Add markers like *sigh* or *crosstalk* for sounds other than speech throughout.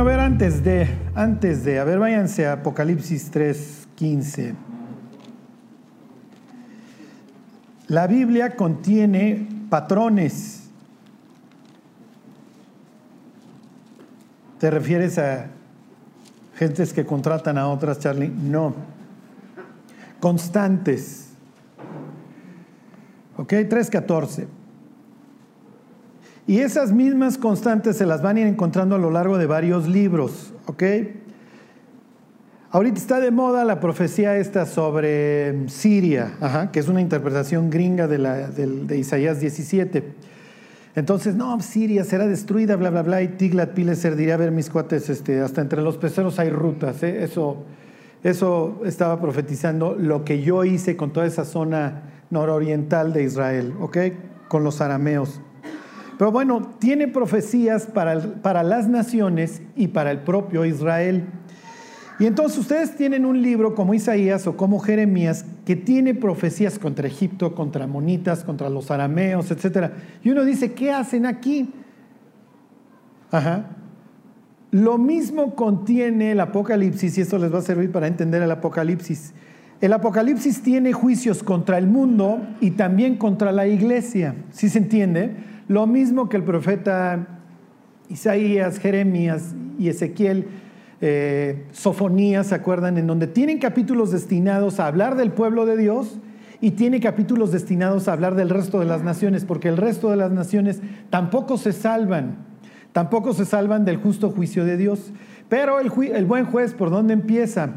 Bueno, a ver, antes de, antes de, a ver, váyanse a Apocalipsis 3, 15. La Biblia contiene patrones. ¿Te refieres a gentes que contratan a otras, Charlie? No. Constantes. ¿Ok? 3.14. Y esas mismas constantes se las van a ir encontrando a lo largo de varios libros. ¿Ok? Ahorita está de moda la profecía esta sobre Siria, que es una interpretación gringa de, Isaías 17. Entonces, no, Siria será destruida, bla, bla, bla, y Tiglat Pileser diría, a ver, mis cuates, este, hasta entre los peceros hay rutas. ¿eh? Eso, eso estaba profetizando lo que yo hice con toda esa zona nororiental de Israel, ¿ok? Con los arameos. Pero bueno, tiene profecías para, para las naciones y para el propio Israel. Y entonces ustedes tienen un libro como Isaías o como Jeremías que tiene profecías contra Egipto, contra Monitas, contra los arameos, etc. Y uno dice, ¿qué hacen aquí? Ajá. Lo mismo contiene el Apocalipsis, y esto les va a servir para entender el Apocalipsis. El Apocalipsis tiene juicios contra el mundo y también contra la iglesia, ¿sí se entiende? Lo mismo que el profeta Isaías, Jeremías y Ezequiel eh, Sofonías, ¿se acuerdan? En donde tienen capítulos destinados a hablar del pueblo de Dios y tiene capítulos destinados a hablar del resto de las naciones, porque el resto de las naciones tampoco se salvan, tampoco se salvan del justo juicio de Dios. Pero el, buen juez, ¿por dónde empieza?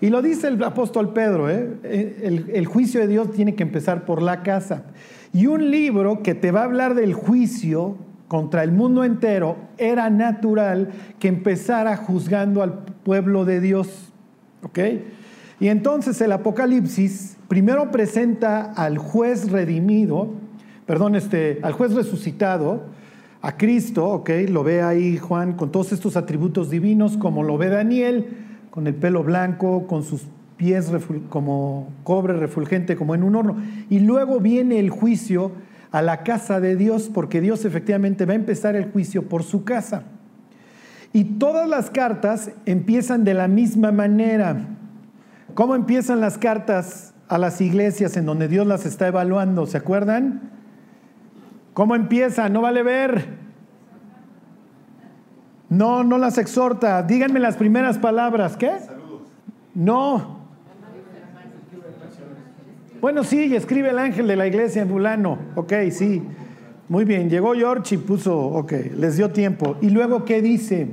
Y lo dice el apóstol Pedro, ¿eh? el, el juicio de Dios tiene que empezar por la casa. Y un libro que te va a hablar del juicio contra el mundo entero, era natural que empezara juzgando al pueblo de Dios. ¿Ok? Y entonces el Apocalipsis primero presenta al juez redimido, perdón, este, al juez resucitado, a Cristo, ¿ok? Lo ve ahí Juan con todos estos atributos divinos, como lo ve Daniel, con el pelo blanco, con sus pies como cobre refulgente, como en un horno. Y luego viene el juicio a la casa de Dios, porque Dios efectivamente va a empezar el juicio por su casa. Y todas las cartas empiezan de la misma manera. ¿Cómo empiezan las cartas a las iglesias en donde Dios las está evaluando? ¿Se acuerdan? ¿Cómo empieza? No vale ver. No, no las exhorta. Díganme las primeras palabras. ¿Qué? No. Bueno, sí, escribe el ángel de la iglesia en fulano. Ok, sí. Muy bien, llegó George y puso, ok, les dio tiempo. Y luego, ¿qué dice?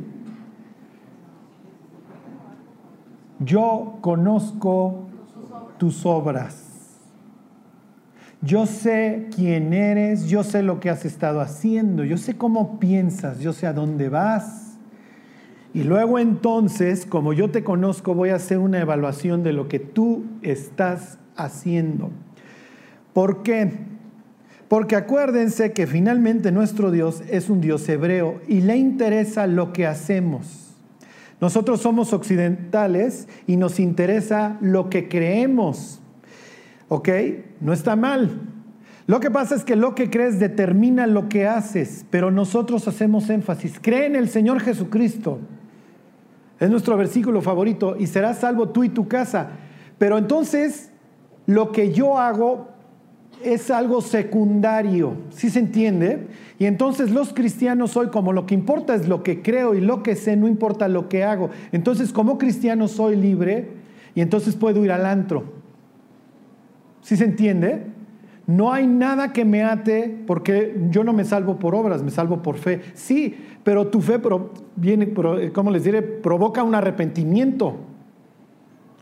Yo conozco tus obras. Yo sé quién eres, yo sé lo que has estado haciendo, yo sé cómo piensas, yo sé a dónde vas. Y luego entonces, como yo te conozco, voy a hacer una evaluación de lo que tú estás haciendo. ¿Por qué? Porque acuérdense que finalmente nuestro Dios es un Dios hebreo y le interesa lo que hacemos. Nosotros somos occidentales y nos interesa lo que creemos. ¿Ok? No está mal. Lo que pasa es que lo que crees determina lo que haces, pero nosotros hacemos énfasis. Cree en el Señor Jesucristo. Es nuestro versículo favorito y serás salvo tú y tu casa. Pero entonces lo que yo hago es algo secundario, ¿sí se entiende? Y entonces los cristianos hoy como lo que importa es lo que creo y lo que sé, no importa lo que hago. Entonces como cristiano soy libre y entonces puedo ir al antro. ¿Sí se entiende? No hay nada que me ate porque yo no me salvo por obras, me salvo por fe. Sí, pero tu fe viene, ¿cómo les? Provoca un arrepentimiento.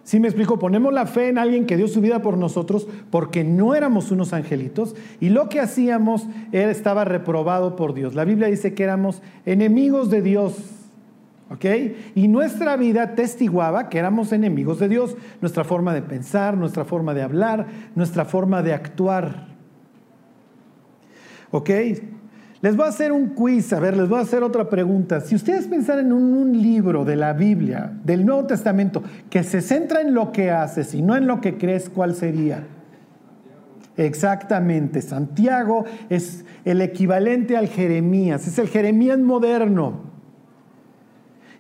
Si me explico? Ponemos la fe en alguien que dio su vida por nosotros porque no éramos unos angelitos y lo que hacíamos estaba reprobado por Dios. La Biblia dice que éramos enemigos de Dios. ¿Ok? Y nuestra vida testiguaba que éramos enemigos de Dios, nuestra forma de pensar, nuestra forma de hablar, nuestra forma de actuar. ¿Ok? Les voy a hacer un quiz, a ver, les voy a hacer otra pregunta. Si ustedes pensaran en un, libro de la Biblia, del Nuevo Testamento, que se centra en lo que haces y no en lo que crees, ¿cuál sería? Exactamente, Santiago es el equivalente al Jeremías, es el Jeremías moderno.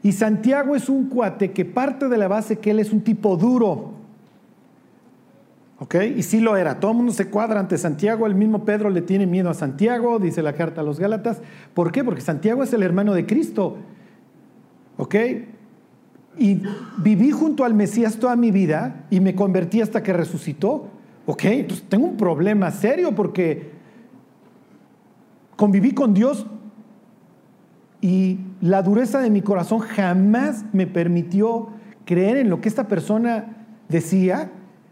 Y Santiago es un cuate que parte de la base que él es un tipo duro. ¿Ok? Y sí lo era. Todo el mundo se cuadra ante Santiago. El mismo Pedro le tiene miedo a Santiago, dice la carta a los Gálatas. ¿Por qué? Porque Santiago es el hermano de Cristo. ¿Ok? Y viví junto al Mesías toda mi vida y me convertí hasta que resucitó. ¿Ok? Entonces tengo un problema serio porque conviví con Dios y la dureza de mi corazón jamás me permitió creer en lo que esta persona decía,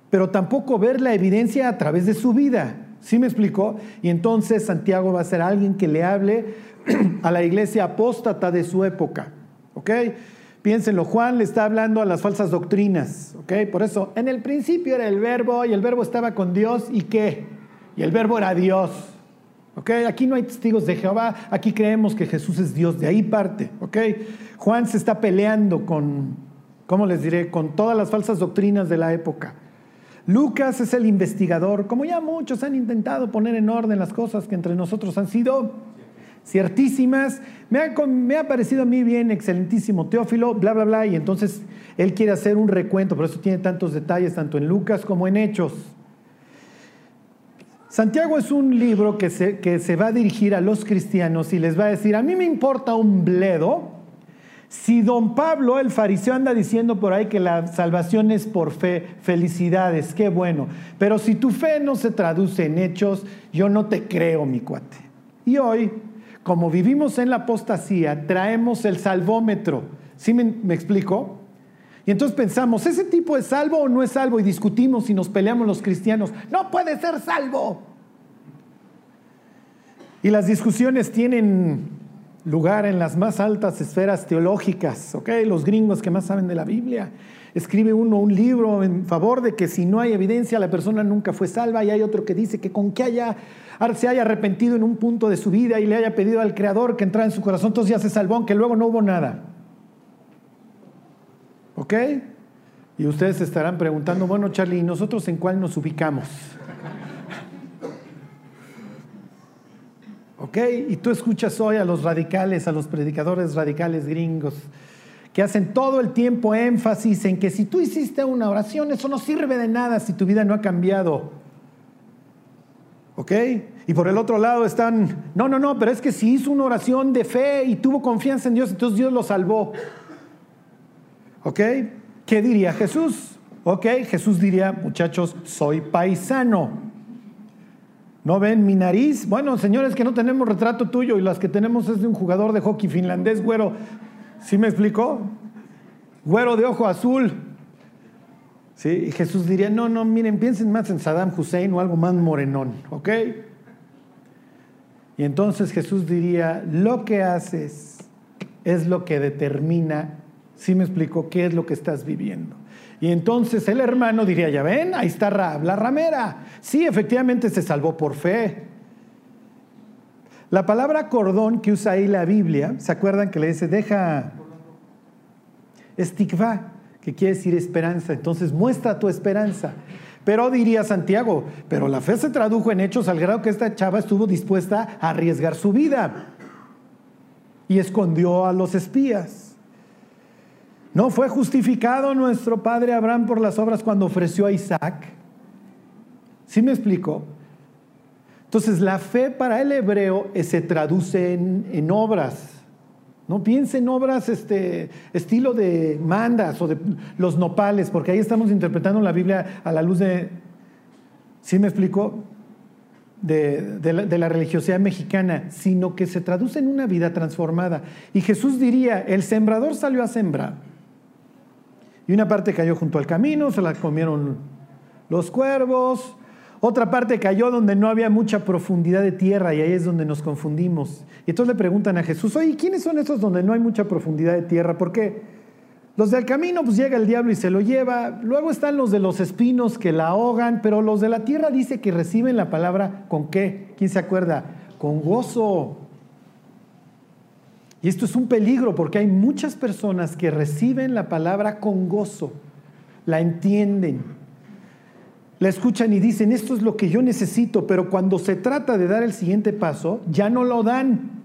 pero tampoco ver la evidencia a través de su vida. ¿Sí me explicó? Y entonces Santiago va a ser alguien que le hable *clears throat* a la iglesia apóstata de su época. ¿Ok? Piénsenlo, Juan le está hablando a las falsas doctrinas. ¿Ok? Por eso, en el principio era el verbo y el verbo estaba con Dios y qué? Y el verbo era Dios. Aquí no hay testigos de Jehová, aquí creemos que Jesús es Dios, de ahí parte. Juan se está peleando con, ¿cómo les diré?, con todas las falsas doctrinas de la época. Lucas es el investigador, como ya muchos han intentado poner en orden las cosas que entre nosotros han sido ciertísimas. Me ha, me ha parecido a mí bien, excelentísimo Teófilo, bla, bla, bla, y entonces él quiere hacer un recuento, por eso tiene tantos detalles, tanto en Lucas como en Hechos. Santiago es un libro que se, que se va a dirigir a los cristianos y les va a decir, a mí me importa un bledo si don Pablo, el fariseo, anda diciendo por ahí que la salvación es por fe, felicidades, qué bueno. Pero si tu fe no se traduce en hechos, yo no te creo, mi cuate. Y hoy, como vivimos en la apostasía, traemos el salvómetro. ¿Sí me, me explico? Y entonces pensamos, ¿ese tipo es salvo o no es salvo? Y discutimos y nos peleamos los cristianos. No puede ser salvo. Y las discusiones tienen lugar en las más altas esferas teológicas, ¿ok? Los gringos que más saben de la Biblia. Escribe uno un libro en favor de que si no hay evidencia la persona nunca fue salva y hay otro que dice que con que haya, se haya arrepentido en un punto de su vida y le haya pedido al Creador que entrara en su corazón, entonces ya se salvó, aunque luego no hubo nada. ¿Ok? Y ustedes estarán preguntando, bueno, Charlie, ¿y nosotros en cuál nos ubicamos? ¿Ok? Y tú escuchas hoy a los radicales, a los predicadores radicales gringos, que hacen todo el tiempo énfasis en que si tú hiciste una oración, eso no sirve de nada si tu vida no ha cambiado. ¿Ok? Y por el otro lado están, no, no, no, pero es que si hizo una oración de fe y tuvo confianza en Dios, entonces Dios lo salvó. ¿Ok? ¿Qué diría Jesús? Ok, Jesús diría, muchachos, soy paisano. ¿No ven mi nariz? Bueno, señores, que no tenemos retrato tuyo y las que tenemos es de un jugador de hockey finlandés, güero. ¿Sí me explicó? Güero de ojo azul. ¿Sí? Y Jesús diría, no, no, miren, piensen más en Saddam Hussein o algo más morenón, ¿ok? Y entonces Jesús diría, lo que haces es lo que determina ¿Sí me explico qué es lo que estás viviendo? Y entonces el hermano diría, ya ven, ahí está la ramera. Sí, efectivamente se salvó por fe. La palabra cordón que usa ahí la Biblia, ¿se acuerdan que le dice, deja estigva, que quiere decir esperanza? Entonces muestra tu esperanza. Pero diría Santiago, pero la fe se tradujo en hechos al grado que esta chava estuvo dispuesta a arriesgar su vida y escondió a los espías. ¿No fue justificado nuestro padre Abraham por las obras cuando ofreció a Isaac? ¿Sí me explico? Entonces la fe para el hebreo eh, se traduce en, obras. No piense en obras este, estilo de mandas o de los nopales, porque ahí estamos interpretando la Biblia a la luz de, ¿sí me explico? De, de, la, religiosidad mexicana, sino que se traduce en una vida transformada. Y Jesús diría, el sembrador salió a sembrar. Y una parte cayó junto al camino, se la comieron los cuervos. Otra parte cayó donde no había mucha profundidad de tierra y ahí es donde nos confundimos. Y entonces le preguntan a Jesús, oye, ¿quiénes son esos donde no hay mucha profundidad de tierra? ¿Por qué? Los del camino, pues llega el diablo y se lo lleva. Luego están los de los espinos que la ahogan, pero los de la tierra dice que reciben la palabra con qué? ¿Quién se acuerda? Con gozo. Y esto es un peligro porque hay muchas personas que reciben la palabra con gozo, la entienden, la escuchan y dicen, esto es lo que yo necesito, pero cuando se trata de dar el siguiente paso, ya no lo dan.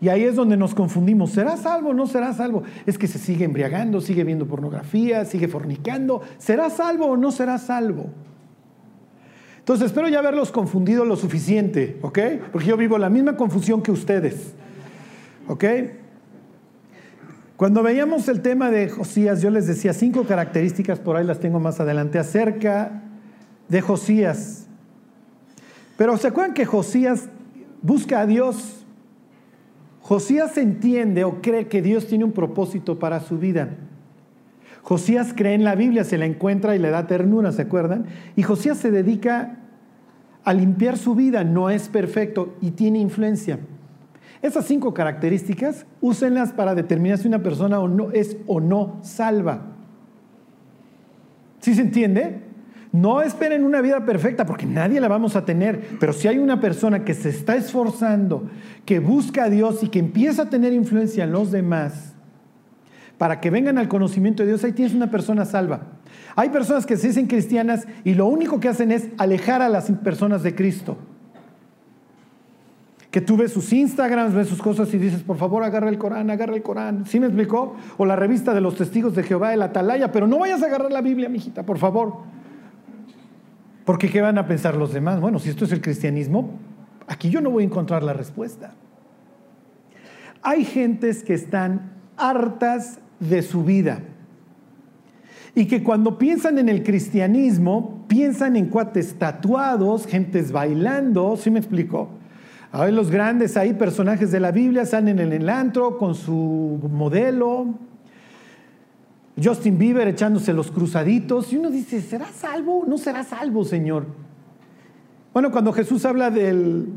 Y ahí es donde nos confundimos. ¿Será salvo no será salvo? Es que se sigue embriagando, sigue viendo pornografía, sigue fornicando. ¿Será salvo o no será salvo? Entonces espero ya haberlos confundido lo suficiente, ¿ok? Porque yo vivo la misma confusión que ustedes, ¿ok? Cuando veíamos el tema de Josías, yo les decía cinco características, por ahí las tengo más adelante, acerca de Josías. Pero ¿se acuerdan que Josías busca a Dios? Josías entiende o cree que Dios tiene un propósito para su vida. Josías cree en la Biblia, se la encuentra y le da ternura, ¿se acuerdan? Y Josías se dedica a limpiar su vida, no es perfecto y tiene influencia. Esas cinco características, úsenlas para determinar si una persona o no, es o no salva. ¿Sí se entiende? No esperen una vida perfecta porque nadie la vamos a tener, pero si hay una persona que se está esforzando, que busca a Dios y que empieza a tener influencia en los demás, para que vengan al conocimiento de Dios, ahí tienes una persona salva. Hay personas que se dicen cristianas y lo único que hacen es alejar a las personas de Cristo que tú ves sus Instagrams, ves sus cosas y dices, por favor, agarra el Corán, agarra el Corán. ¿Sí me explicó? O la revista de los testigos de Jehová, el Atalaya, pero no vayas a agarrar la Biblia, mijita, por favor. Porque ¿qué van a pensar los demás? Bueno, si esto es el cristianismo, aquí yo no voy a encontrar la respuesta. Hay gentes que están hartas de su vida y que cuando piensan en el cristianismo, piensan en cuates tatuados, gentes bailando, ¿sí me explicó? Hay los grandes ahí, personajes de la Biblia, salen en el antro con su modelo. Justin Bieber echándose los cruzaditos. Y uno dice, ¿será salvo? No será salvo, Señor. Bueno, cuando Jesús habla del,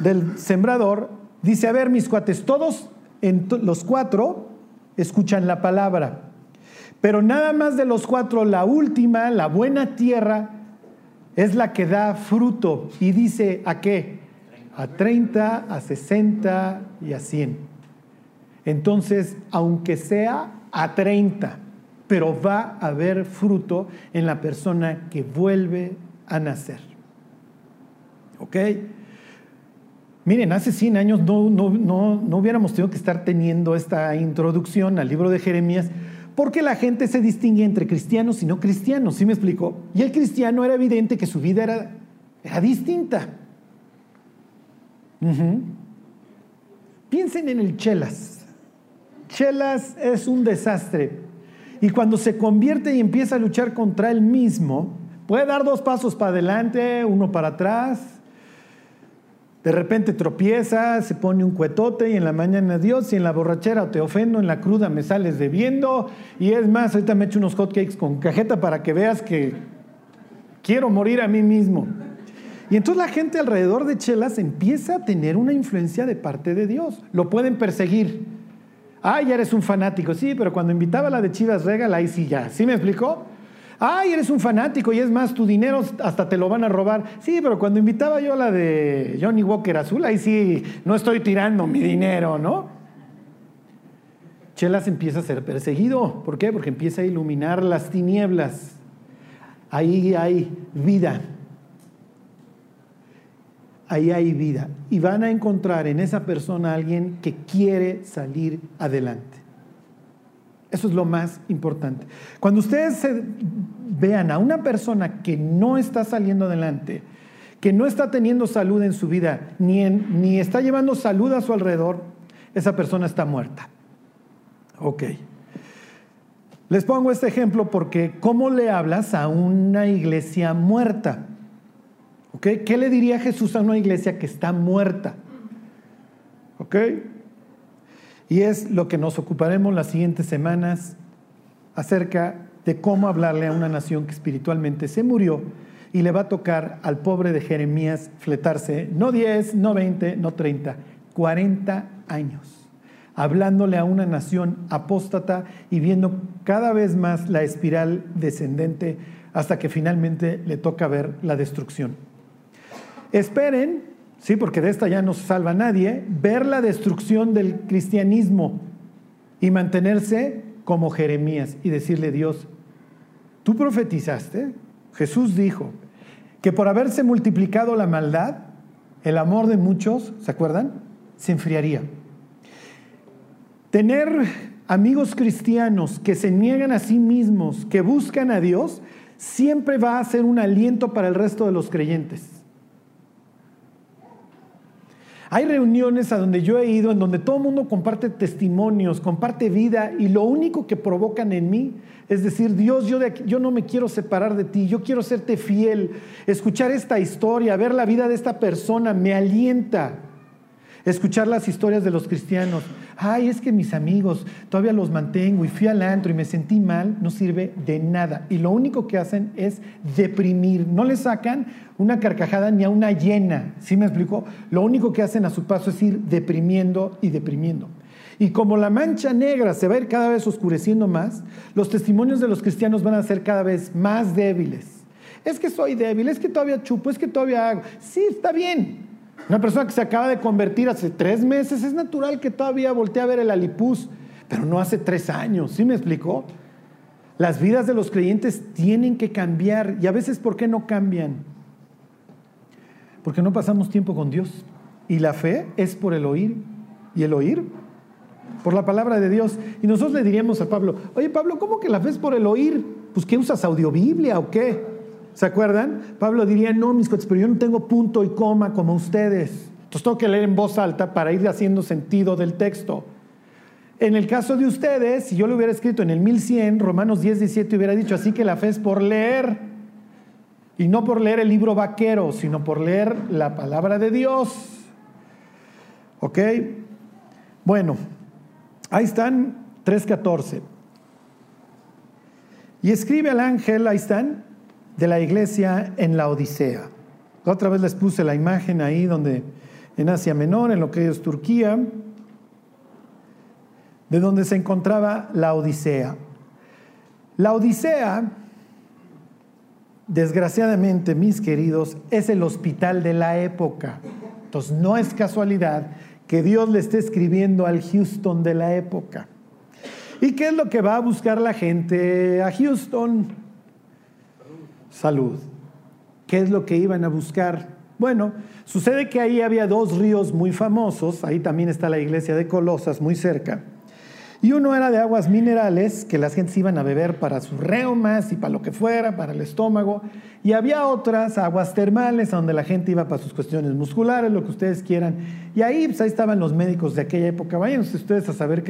del sembrador, dice, a ver, mis cuates, todos en los cuatro escuchan la palabra. Pero nada más de los cuatro, la última, la buena tierra, es la que da fruto. Y dice, ¿a qué? A 30, a 60 y a 100. Entonces, aunque sea a 30, pero va a haber fruto en la persona que vuelve a nacer. ¿Ok? Miren, hace 100 años no, no, no, no hubiéramos tenido que estar teniendo esta introducción al libro de Jeremías porque la gente se distingue entre cristianos y no cristianos, ¿sí me explico? Y el cristiano era evidente que su vida era, era distinta. Piensen en el chelas. Chelas es un desastre. Y cuando se convierte y empieza a luchar contra él mismo, puede dar dos pasos para adelante, uno para atrás. De repente tropieza, se pone un cuetote y en la mañana Dios, y en la borrachera te ofendo, en la cruda me sales debiendo. Y es más, ahorita me echo unos hotcakes con cajeta para que veas que quiero morir a mí mismo. Y entonces la gente alrededor de Chelas empieza a tener una influencia de parte de Dios. Lo pueden perseguir. Ay, eres un fanático. Sí, pero cuando invitaba a la de Chivas Regal, ahí sí ya. ¿Sí me explicó? Ay, eres un fanático y es más, tu dinero hasta te lo van a robar. Sí, pero cuando invitaba yo a la de Johnny Walker Azul, ahí sí no estoy tirando mi dinero, ¿no? Chelas empieza a ser perseguido. ¿Por qué? Porque empieza a iluminar las tinieblas. Ahí hay vida ahí hay vida. Y van a encontrar en esa persona a alguien que quiere salir adelante. Eso es lo más importante. Cuando ustedes vean a una persona que no está saliendo adelante, que no está teniendo salud en su vida, ni, ni está llevando salud a su alrededor, esa persona está muerta. Ok. Les pongo este ejemplo porque ¿cómo le hablas a una iglesia muerta? ¿Qué le diría Jesús a una iglesia que está muerta? Y es lo que nos ocuparemos las siguientes semanas acerca de cómo hablarle a una nación que espiritualmente se murió y le va a tocar al pobre de Jeremías fletarse no 10, no 20, no 30, 40 años, hablándole a una nación apóstata y viendo cada vez más la espiral descendente hasta que finalmente le toca ver la destrucción. Esperen, sí, porque de esta ya no se salva nadie, ver la destrucción del cristianismo y mantenerse como Jeremías y decirle, Dios, tú profetizaste, Jesús dijo, que por haberse multiplicado la maldad, el amor de muchos, ¿se acuerdan? se enfriaría. Tener amigos cristianos que se niegan a sí mismos, que buscan a Dios, siempre va a ser un aliento para el resto de los creyentes. Hay reuniones a donde yo he ido en donde todo el mundo comparte testimonios, comparte vida y lo único que provocan en mí es decir, Dios, yo, yo no me quiero separar de ti, yo quiero serte fiel. Escuchar esta historia, ver la vida de esta persona me alienta. Escuchar las historias de los cristianos. Ay, es que mis amigos todavía los mantengo y fui al antro y me sentí mal, no sirve de nada. Y lo único que hacen es deprimir. No le sacan una carcajada ni a una llena. ¿Sí me explico? Lo único que hacen a su paso es ir deprimiendo y deprimiendo. Y como la mancha negra se va a ir cada vez oscureciendo más, los testimonios de los cristianos van a ser cada vez más débiles. Es que soy débil, es que todavía chupo, es que todavía hago. Sí, está bien. Una persona que se acaba de convertir hace tres meses, es natural que todavía voltee a ver el alipuz, pero no hace tres años. ¿Sí me explicó? Las vidas de los creyentes tienen que cambiar. Y a veces, ¿por qué no cambian? Porque no pasamos tiempo con Dios. Y la fe es por el oír. Y el oír por la palabra de Dios. Y nosotros le diríamos a Pablo, oye Pablo, ¿cómo que la fe es por el oír? Pues ¿qué usas audiobiblia o qué? ¿Se acuerdan? Pablo diría, no, mis coches, pero yo no tengo punto y coma como ustedes. Entonces tengo que leer en voz alta para ir haciendo sentido del texto. En el caso de ustedes, si yo lo hubiera escrito en el 1100, Romanos 10, 17 hubiera dicho así que la fe es por leer. Y no por leer el libro vaquero, sino por leer la palabra de Dios. ¿Ok? Bueno, Ahí están 3.14. Y escribe al ángel, ahí están, de la iglesia en la Odisea. otra vez les puse la imagen ahí donde en Asia Menor, en lo que es Turquía, de donde se encontraba la Odisea. La Odisea, desgraciadamente, mis queridos, es el hospital de la época. Entonces, no es casualidad que Dios le esté escribiendo al Houston de la época. ¿Y qué es lo que va a buscar la gente a Houston? Salud. ¿Qué es lo que iban a buscar? Bueno, sucede que ahí había dos ríos muy famosos, ahí también está la iglesia de Colosas, muy cerca. Y uno era de aguas minerales que las gentes iban a beber para sus reumas y para lo que fuera, para el estómago. Y había otras aguas termales donde la gente iba para sus cuestiones musculares, lo que ustedes quieran. Y ahí, pues, ahí estaban los médicos de aquella época. Vayan ustedes a saber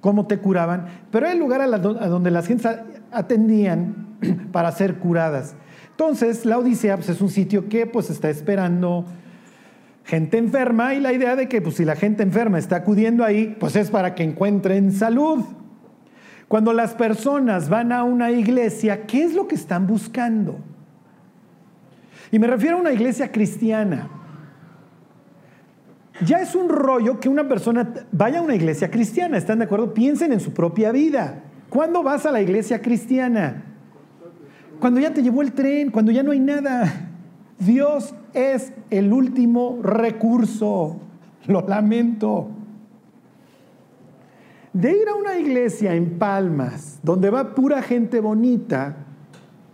cómo te curaban. Pero hay lugar a, a donde las gentes atendían *clears throat* para ser curadas. Entonces, la Odisea pues, es un sitio que pues está esperando gente enferma y la idea de que pues, si la gente enferma está acudiendo ahí, pues es para que encuentren salud. Cuando las personas van a una iglesia, ¿qué es lo que están buscando? Y me refiero a una iglesia cristiana. Ya es un rollo que una persona vaya a una iglesia cristiana, ¿están de acuerdo? Piensen en su propia vida. ¿Cuándo vas a la iglesia cristiana? Cuando ya te llevó el tren, cuando ya no hay nada. Dios es el último recurso. Lo lamento. De ir a una iglesia en Palmas, donde va pura gente bonita,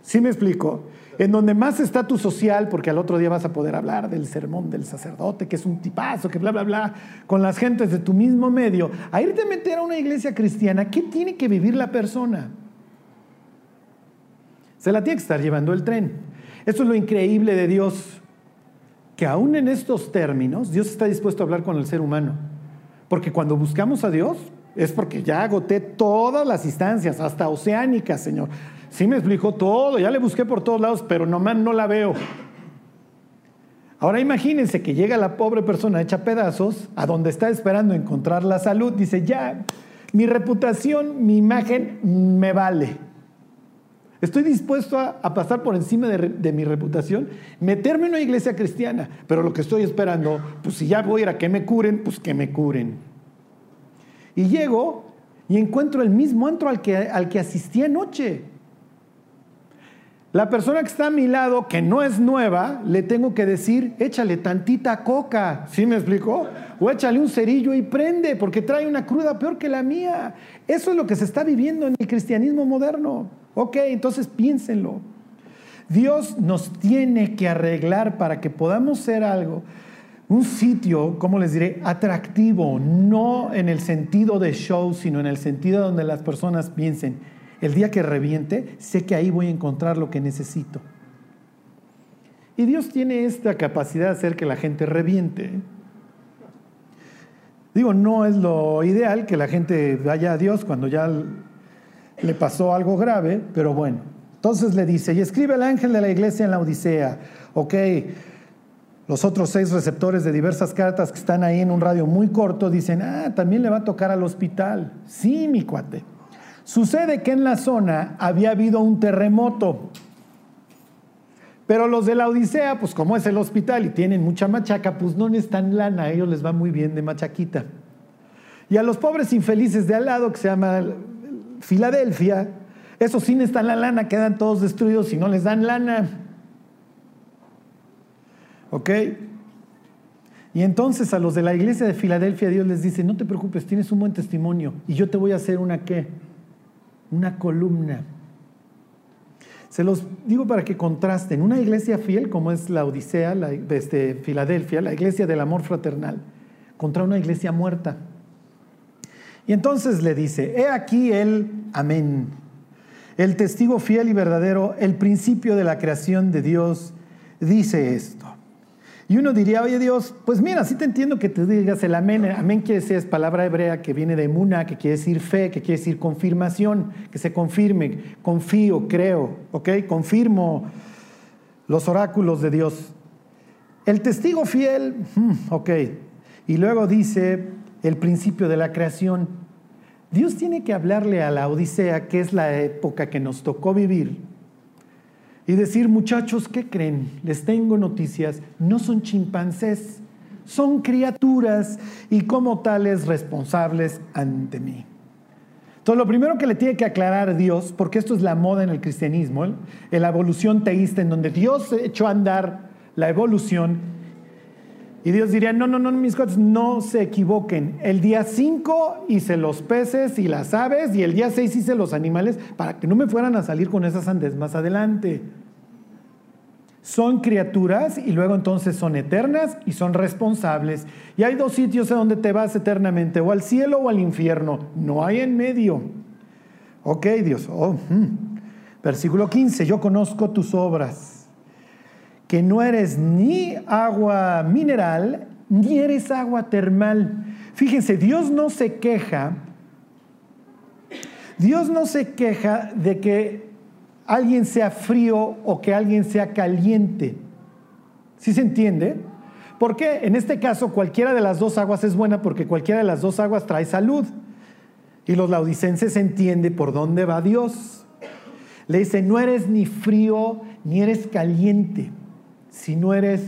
¿sí me explico? En donde más estatus social, porque al otro día vas a poder hablar del sermón del sacerdote, que es un tipazo, que bla, bla, bla, con las gentes de tu mismo medio, a irte a meter a una iglesia cristiana, ¿qué tiene que vivir la persona? Se la tiene que estar llevando el tren. Eso es lo increíble de Dios, que aún en estos términos Dios está dispuesto a hablar con el ser humano. Porque cuando buscamos a Dios es porque ya agoté todas las instancias, hasta oceánicas, Señor. Sí me explicó todo, ya le busqué por todos lados, pero nomás no la veo. Ahora imagínense que llega la pobre persona hecha pedazos a donde está esperando encontrar la salud. Dice, ya, mi reputación, mi imagen me vale. Estoy dispuesto a, pasar por encima de, mi reputación, meterme en una iglesia cristiana, pero lo que estoy esperando, pues si ya voy a ir a que me curen, pues que me curen. Y llego y encuentro el mismo antro al que, al que asistí anoche. La persona que está a mi lado, que no es nueva, le tengo que decir, échale tantita coca, ¿sí me explicó? O échale un cerillo y prende, porque trae una cruda peor que la mía. Eso es lo que se está viviendo en el cristianismo moderno. Ok, entonces piénsenlo. Dios nos tiene que arreglar para que podamos ser algo, un sitio, ¿cómo les diré?, atractivo, no en el sentido de show, sino en el sentido donde las personas piensen, el día que reviente, sé que ahí voy a encontrar lo que necesito. Y Dios tiene esta capacidad de hacer que la gente reviente. Digo, no es lo ideal que la gente vaya a Dios cuando ya le pasó algo grave, pero bueno. Entonces le dice, y escribe el ángel de la iglesia en la Odisea, ok, los otros seis receptores de diversas cartas que están ahí en un radio muy corto dicen, ah, también le va a tocar al hospital. Sí, mi cuate. Sucede que en la zona había habido un terremoto. Pero los de la Odisea, pues como es el hospital y tienen mucha machaca, pues no necesitan lana, a ellos les va muy bien de machaquita. Y a los pobres infelices de al lado, que se llama Filadelfia, esos sí necesitan la lana, quedan todos destruidos y no les dan lana. ¿Ok? Y entonces a los de la iglesia de Filadelfia Dios les dice, no te preocupes, tienes un buen testimonio y yo te voy a hacer una qué? Una columna. Se los digo para que contrasten. Una iglesia fiel como es la Odisea la, este, Filadelfia, la iglesia del amor fraternal, contra una iglesia muerta. Y entonces le dice, he aquí el amén, el testigo fiel y verdadero, el principio de la creación de Dios, dice esto. Y uno diría, oye Dios, pues mira, sí te entiendo que te digas el amén. Amén quiere decir, es palabra hebrea que viene de muna, que quiere decir fe, que quiere decir confirmación, que se confirme, confío, creo, ¿ok? Confirmo los oráculos de Dios. El testigo fiel, hmm, ok. Y luego dice el principio de la creación. Dios tiene que hablarle a la Odisea, que es la época que nos tocó vivir, y decir, muchachos, ¿qué creen? Les tengo noticias, no son chimpancés, son criaturas y como tales responsables ante mí. Entonces, lo primero que le tiene que aclarar Dios, porque esto es la moda en el cristianismo, en la evolución teísta, en donde Dios echó a andar la evolución, y Dios diría, no, no, no, mis cuates, no se equivoquen. El día 5 hice los peces y las aves y el día 6 hice los animales para que no me fueran a salir con esas andes más adelante. Son criaturas y luego entonces son eternas y son responsables. Y hay dos sitios a donde te vas eternamente, o al cielo o al infierno. No hay en medio. Ok, Dios. Oh, hmm. Versículo 15, yo conozco tus obras que no eres ni agua mineral, ni eres agua termal. Fíjense, Dios no se queja, Dios no se queja de que alguien sea frío o que alguien sea caliente. ¿Sí se entiende? Porque en este caso cualquiera de las dos aguas es buena porque cualquiera de las dos aguas trae salud. Y los laudicenses entienden por dónde va Dios. Le dice, no eres ni frío ni eres caliente si no eres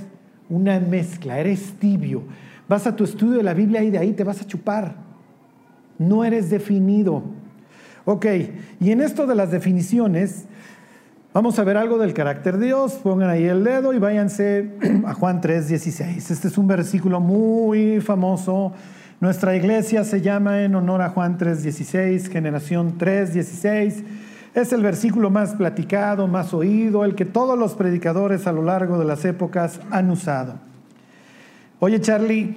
una mezcla, eres tibio. Vas a tu estudio de la Biblia y de ahí te vas a chupar. No eres definido. Ok, y en esto de las definiciones, vamos a ver algo del carácter de Dios. Pongan ahí el dedo y váyanse *clears throat* a Juan 3:16. Este es un versículo muy famoso. Nuestra iglesia se llama en honor a Juan 3:16, generación 3:16. Es el versículo más platicado, más oído, el que todos los predicadores a lo largo de las épocas han usado. Oye, Charlie,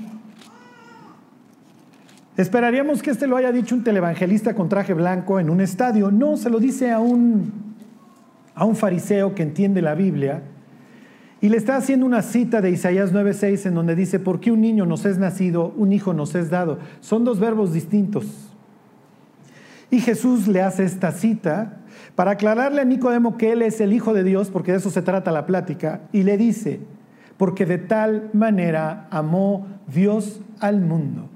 esperaríamos que este lo haya dicho un televangelista con traje blanco en un estadio. No, se lo dice a un, a un fariseo que entiende la Biblia y le está haciendo una cita de Isaías 9:6 en donde dice, ¿por qué un niño nos es nacido, un hijo nos es dado? Son dos verbos distintos. Y Jesús le hace esta cita para aclararle a Nicodemo que él es el Hijo de Dios, porque de eso se trata la plática, y le dice, porque de tal manera amó Dios al mundo,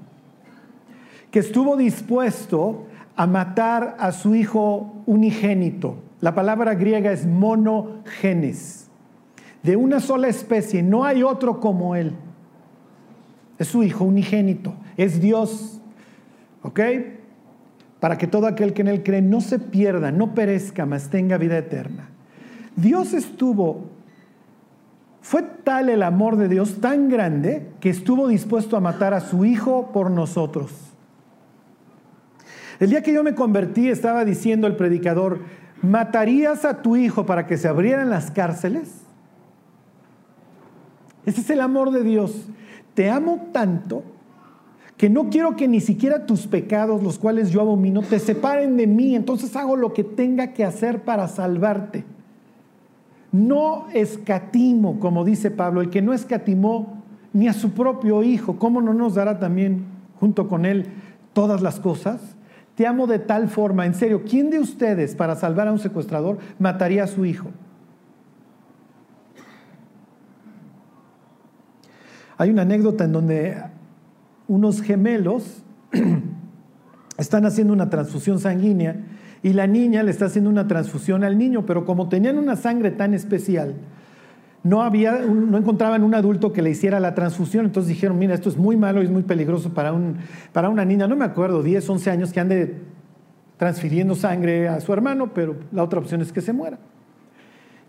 que estuvo dispuesto a matar a su Hijo unigénito. La palabra griega es monogenes, de una sola especie, no hay otro como él. Es su Hijo unigénito, es Dios. ¿Ok? Para que todo aquel que en él cree no se pierda, no perezca, mas tenga vida eterna. Dios estuvo, fue tal el amor de Dios tan grande que estuvo dispuesto a matar a su hijo por nosotros. El día que yo me convertí estaba diciendo el predicador, ¿matarías a tu hijo para que se abrieran las cárceles? Ese es el amor de Dios. te amo tanto que no quiero que ni siquiera tus pecados, los cuales yo abomino, te separen de mí, entonces hago lo que tenga que hacer para salvarte. No escatimo, como dice Pablo, el que no escatimó ni a su propio hijo, ¿cómo no nos dará también junto con él todas las cosas? Te amo de tal forma, en serio, ¿quién de ustedes para salvar a un secuestrador mataría a su hijo? Hay una anécdota en donde unos gemelos *clears throat* están haciendo una transfusión sanguínea y la niña le está haciendo una transfusión al niño, pero como tenían una sangre tan especial, no, había, no encontraban un adulto que le hiciera la transfusión, entonces dijeron, mira, esto es muy malo y es muy peligroso para, un, para una niña, no me acuerdo, 10, 11 años que ande transfiriendo sangre a su hermano, pero la otra opción es que se muera.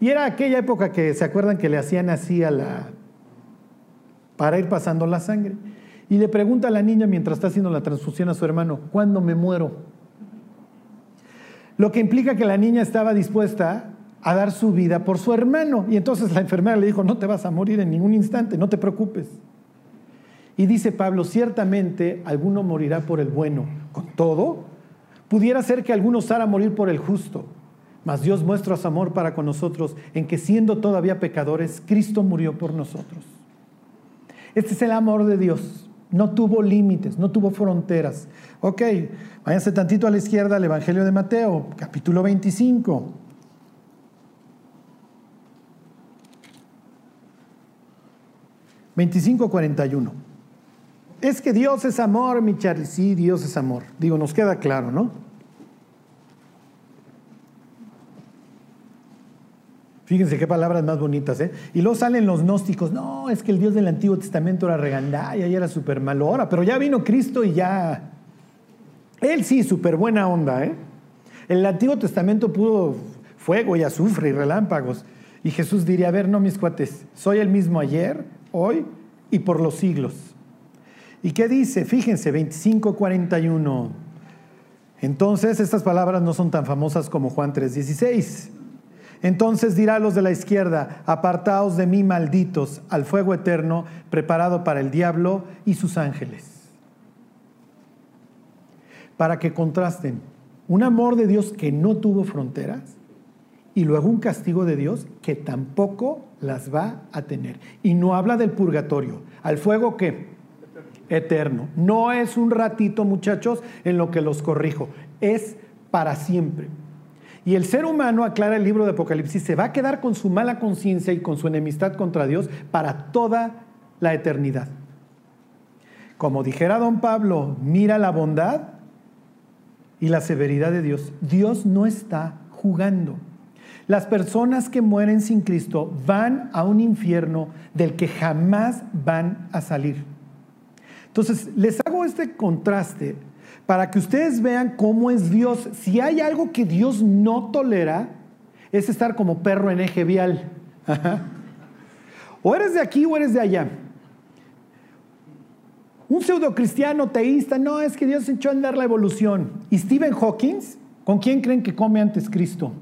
Y era aquella época que se acuerdan que le hacían así a la para ir pasando la sangre. Y le pregunta a la niña mientras está haciendo la transfusión a su hermano, ¿cuándo me muero? Lo que implica que la niña estaba dispuesta a dar su vida por su hermano. Y entonces la enfermera le dijo, no te vas a morir en ningún instante, no te preocupes. Y dice Pablo, ciertamente alguno morirá por el bueno. Con todo, pudiera ser que alguno osara morir por el justo. Mas Dios muestra su amor para con nosotros en que siendo todavía pecadores, Cristo murió por nosotros. Este es el amor de Dios. No tuvo límites, no tuvo fronteras. Ok, váyanse tantito a la izquierda al Evangelio de Mateo, capítulo 25. ...25.41... Es que Dios es amor, mi Charlie. Sí, Dios es amor. Digo, nos queda claro, ¿no? Fíjense qué palabras más bonitas, ¿eh? Y luego salen los gnósticos, no, es que el Dios del Antiguo Testamento era regandaya y era súper malo ahora, pero ya vino Cristo y ya... Él sí, súper buena onda, ¿eh? El Antiguo Testamento pudo fuego y azufre y relámpagos. Y Jesús diría, a ver, no, mis cuates, soy el mismo ayer, hoy y por los siglos. ¿Y qué dice? Fíjense, 25:41. Entonces, estas palabras no son tan famosas como Juan 3:16. Entonces dirá a los de la izquierda, apartaos de mí malditos al fuego eterno preparado para el diablo y sus ángeles. Para que contrasten un amor de Dios que no tuvo fronteras y luego un castigo de Dios que tampoco las va a tener. Y no habla del purgatorio, al fuego que eterno. No es un ratito, muchachos, en lo que los corrijo, es para siempre. Y el ser humano, aclara el libro de Apocalipsis, se va a quedar con su mala conciencia y con su enemistad contra Dios para toda la eternidad. Como dijera don Pablo, mira la bondad y la severidad de Dios. Dios no está jugando. Las personas que mueren sin Cristo van a un infierno del que jamás van a salir. Entonces, les hago este contraste para que ustedes vean cómo es Dios. Si hay algo que Dios no tolera, es estar como perro en eje vial. *laughs* O eres de aquí o eres de allá. Un pseudo cristiano teísta, no, es que Dios echó a andar la evolución. ¿Y Stephen Hawking? ¿Con quién creen que come antes Cristo?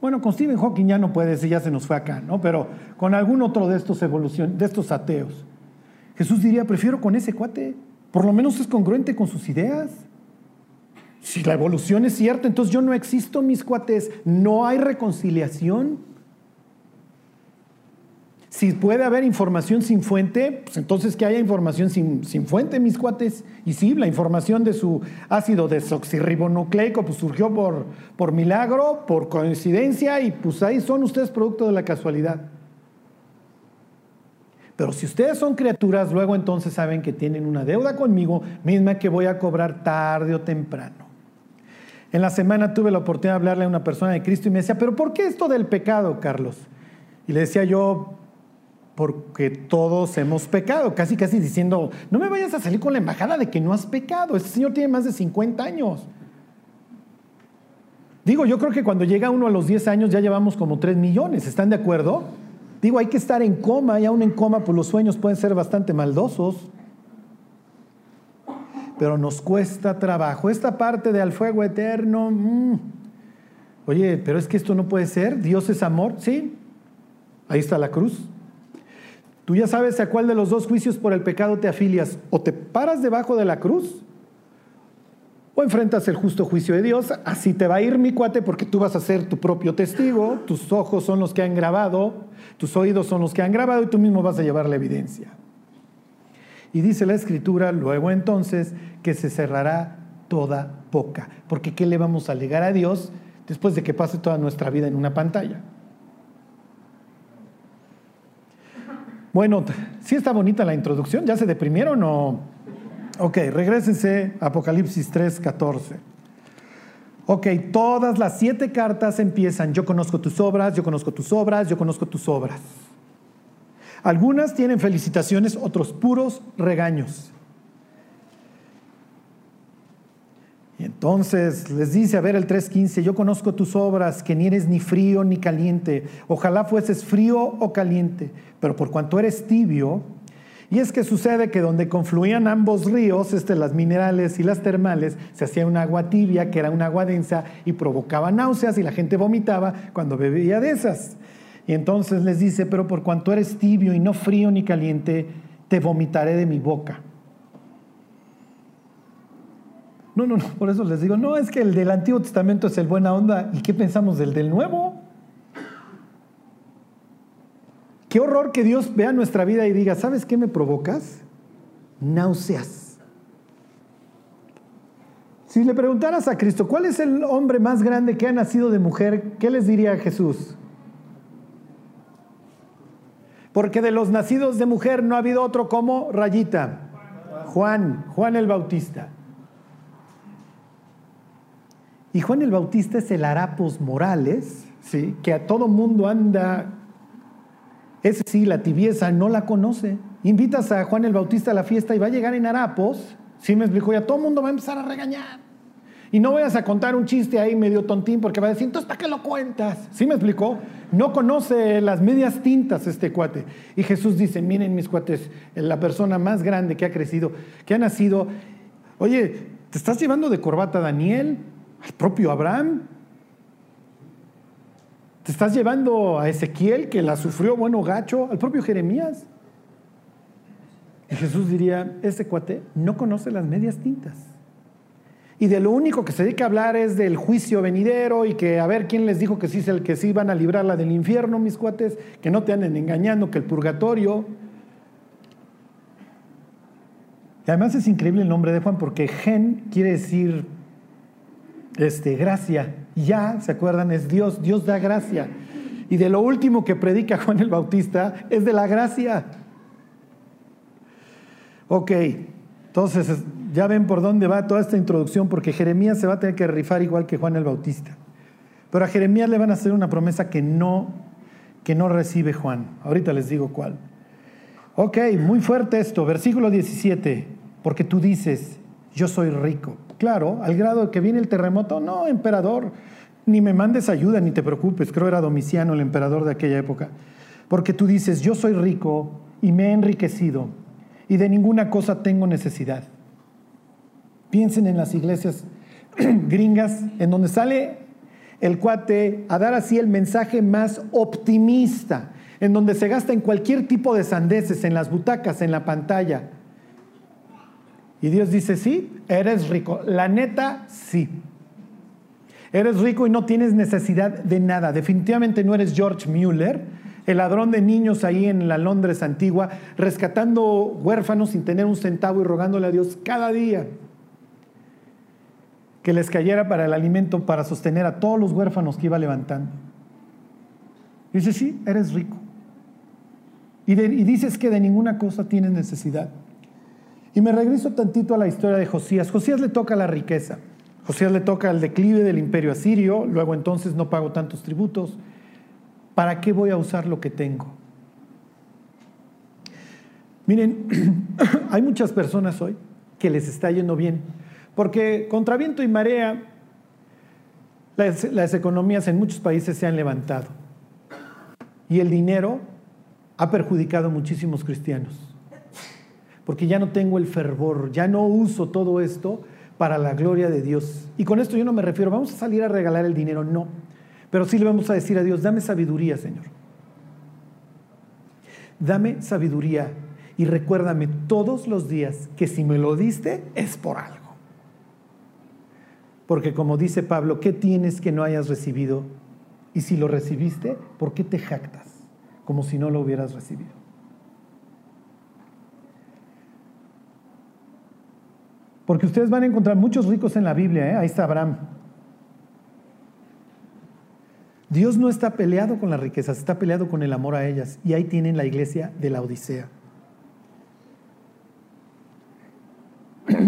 Bueno, con Stephen Hawking ya no puede ser, ya se nos fue acá, ¿no? Pero con algún otro de estos evolución, de estos ateos. Jesús diría, prefiero con ese cuate. Por lo menos es congruente con sus ideas. Si la evolución es cierta, entonces yo no existo, mis cuates. No hay reconciliación. Si puede haber información sin fuente, pues entonces que haya información sin, sin, fuente, mis cuates. Y sí, la información de su ácido desoxirribonucleico pues surgió por, por milagro, por coincidencia, y pues ahí son ustedes producto de la casualidad. Pero si ustedes son criaturas, luego entonces saben que tienen una deuda conmigo, misma que voy a cobrar tarde o temprano. En la semana tuve la oportunidad de hablarle a una persona de Cristo y me decía, pero ¿por qué esto del pecado, Carlos? Y le decía yo, porque todos hemos pecado, casi casi diciendo, no me vayas a salir con la embajada de que no has pecado, este señor tiene más de 50 años. Digo, yo creo que cuando llega uno a los 10 años ya llevamos como 3 millones, ¿están de acuerdo? Digo, hay que estar en coma y aún en coma, pues los sueños pueden ser bastante maldosos. Pero nos cuesta trabajo. Esta parte de al fuego eterno, mm. oye, pero es que esto no puede ser. Dios es amor, sí. Ahí está la cruz. Tú ya sabes a cuál de los dos juicios por el pecado te afilias. O te paras debajo de la cruz o enfrentas el justo juicio de Dios. Así te va a ir mi cuate porque tú vas a ser tu propio testigo. Tus ojos son los que han grabado, tus oídos son los que han grabado y tú mismo vas a llevar la evidencia. Y dice la escritura luego entonces que se cerrará toda boca. Porque ¿qué le vamos a alegar a Dios después de que pase toda nuestra vida en una pantalla? Bueno, sí está bonita la introducción, ¿ya se deprimieron o...? Ok, regresense a Apocalipsis 3, 14. Ok, todas las siete cartas empiezan, yo conozco tus obras, yo conozco tus obras, yo conozco tus obras. Algunas tienen felicitaciones, otros puros regaños. Y entonces les dice, a ver el 3.15, yo conozco tus obras, que ni eres ni frío ni caliente. Ojalá fueses frío o caliente, pero por cuanto eres tibio, y es que sucede que donde confluían ambos ríos, este, las minerales y las termales, se hacía un agua tibia, que era un agua densa, y provocaba náuseas y la gente vomitaba cuando bebía de esas. Y entonces les dice, pero por cuanto eres tibio y no frío ni caliente, te vomitaré de mi boca. No, no, no, por eso les digo, no, es que el del Antiguo Testamento es el buena onda. ¿Y qué pensamos del del Nuevo? Qué horror que Dios vea nuestra vida y diga, ¿sabes qué me provocas? Náuseas. Si le preguntaras a Cristo, ¿cuál es el hombre más grande que ha nacido de mujer? ¿Qué les diría a Jesús? Porque de los nacidos de mujer no ha habido otro como Rayita. Juan, Juan el Bautista. Y Juan el Bautista es el harapos Morales, ¿sí? que a todo mundo anda, ese sí, la tibieza no la conoce. Invitas a Juan el Bautista a la fiesta y va a llegar en harapos, ¿sí me explico? Y a todo mundo va a empezar a regañar. Y no vayas a contar un chiste ahí medio tontín porque va a decir, entonces, ¿para qué lo cuentas? ¿Sí me explicó? No conoce las medias tintas este cuate. Y Jesús dice, miren mis cuates, la persona más grande que ha crecido, que ha nacido, oye, ¿te estás llevando de corbata a Daniel? al propio Abraham. Te estás llevando a Ezequiel, que la sufrió bueno gacho, al propio Jeremías. Y Jesús diría, ese cuate no conoce las medias tintas. Y de lo único que se dedica a hablar es del juicio venidero y que a ver quién les dijo que sí es el que sí van a librarla del infierno, mis cuates, que no te anden engañando, que el purgatorio. Y además es increíble el nombre de Juan porque gen quiere decir este, gracia. Ya, ¿se acuerdan? Es Dios, Dios da gracia. Y de lo último que predica Juan el Bautista es de la gracia. Ok, entonces ya ven por dónde va toda esta introducción, porque Jeremías se va a tener que rifar igual que Juan el Bautista. Pero a Jeremías le van a hacer una promesa que no, que no recibe Juan. Ahorita les digo cuál. Ok, muy fuerte esto, versículo 17, porque tú dices, yo soy rico Claro, al grado de que viene el terremoto, no, emperador, ni me mandes ayuda, ni te preocupes, creo era Domiciano el emperador de aquella época, porque tú dices, yo soy rico y me he enriquecido y de ninguna cosa tengo necesidad. Piensen en las iglesias *clears throat* gringas, en donde sale el cuate a dar así el mensaje más optimista, en donde se gasta en cualquier tipo de sandeces, en las butacas, en la pantalla. Y Dios dice, sí, eres rico. La neta, sí. Eres rico y no tienes necesidad de nada. Definitivamente no eres George Mueller, el ladrón de niños ahí en la Londres antigua, rescatando huérfanos sin tener un centavo y rogándole a Dios cada día que les cayera para el alimento para sostener a todos los huérfanos que iba levantando. Dice, sí, eres rico. Y, y dices que de ninguna cosa tienes necesidad. Y me regreso tantito a la historia de Josías. Josías le toca la riqueza. Josías le toca el declive del imperio asirio, luego entonces no pago tantos tributos. ¿Para qué voy a usar lo que tengo? Miren, *clears throat* hay muchas personas hoy que les está yendo bien, porque contra viento y marea las, las economías en muchos países se han levantado y el dinero ha perjudicado a muchísimos cristianos porque ya no tengo el fervor, ya no uso todo esto para la gloria de Dios. Y con esto yo no me refiero, vamos a salir a regalar el dinero, no. Pero sí le vamos a decir a Dios, dame sabiduría, Señor. dame sabiduría y recuérdame todos los días que si me lo diste es por algo. Porque como dice Pablo, ¿qué tienes que no hayas recibido? Y si lo recibiste, ¿por qué te jactas? Como si no lo hubieras recibido. Porque ustedes van a encontrar muchos ricos en la Biblia, ¿eh? ahí está Abraham. Dios no está peleado con las riquezas, está peleado con el amor a ellas. Y ahí tienen la iglesia de la Odisea. *clears throat*